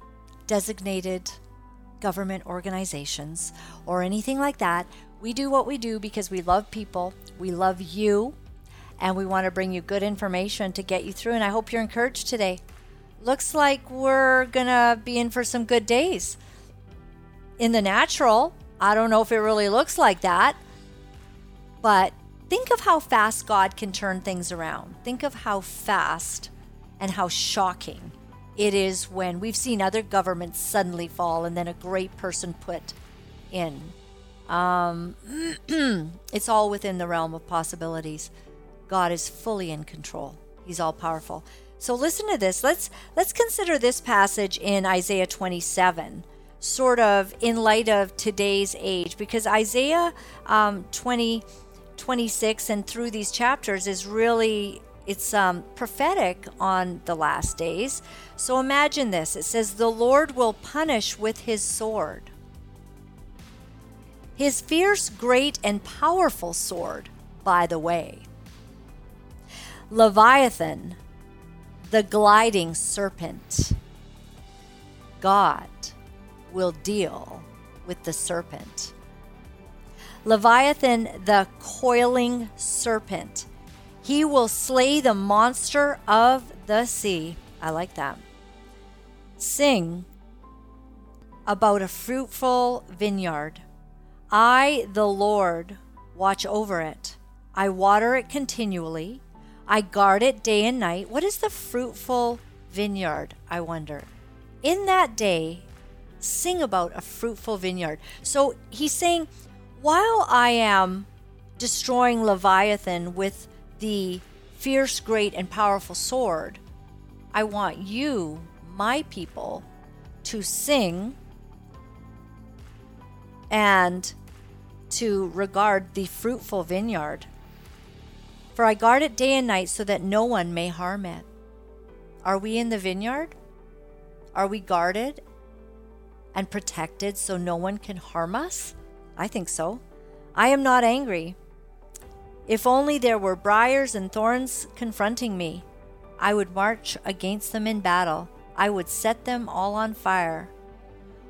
designated government organizations or anything like that. We do what we do because we love people, we love you and we want to bring you good information to get you through. And I hope you're encouraged today. Looks like we're going to be in for some good days. In the natural, I don't know if it really looks like that, but think of how fast God can turn things around. Think of how fast and how shocking it is when we've seen other governments suddenly fall and then a great person put in. Um, it's all within the realm of possibilities. God is fully in control. He's all powerful. So listen to this. Let's let's consider this passage in Isaiah 27, sort of in light of today's age, because Isaiah um, 20, 26 and through these chapters is really it's um, prophetic on the last days. So imagine this. It says, "The Lord will punish with His sword." His fierce, great, and powerful sword, by the way. Leviathan, the gliding serpent. God will deal with the serpent. Leviathan, the coiling serpent. He will slay the monster of the sea. I like that. Sing about a fruitful vineyard. I, the Lord, watch over it. I water it continually. I guard it day and night. What is the fruitful vineyard, I wonder? In that day, sing about a fruitful vineyard. So he's saying, while I am destroying Leviathan with the fierce, great, and powerful sword, I want you, my people, to sing and to regard the fruitful vineyard for I guard it day and night so that no one may harm it. Are we in the vineyard? Are we guarded and protected so no one can harm us? I think so. I am not angry. If only there were briars and thorns confronting me, I would march against them in battle. I would set them all on fire.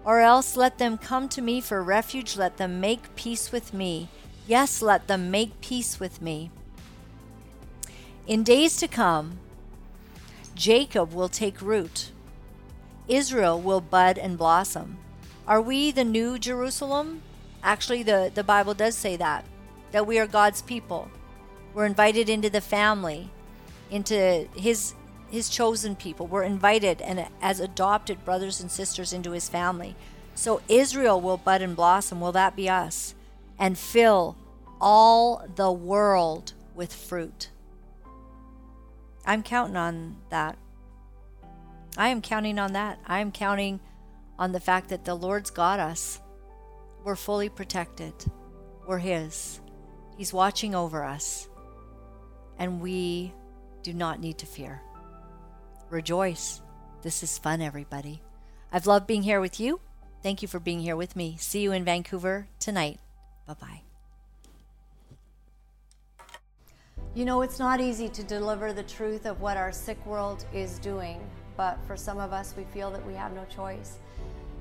Or else let them come to me for refuge. Let them make peace with me. Yes, let them make peace with me. In days to come, Jacob will take root, Israel will bud and blossom. Are we the new Jerusalem? Actually, the, the Bible does say that, that we are God's people. We're invited into the family, into his his chosen people. We're invited and as adopted brothers and sisters into his family. So Israel will bud and blossom. Will that be us? And fill all the world with fruit. I'm counting on that. I am counting on that. I am counting on the fact that the Lord's got us. We're fully protected. We're His. He's watching over us. And we do not need to fear. Rejoice. This is fun, everybody. I've loved being here with you. Thank you for being here with me. See you in Vancouver tonight. Bye bye. You know, it's not easy to deliver the truth of what our sick world is doing, but for some of us, we feel that we have no choice.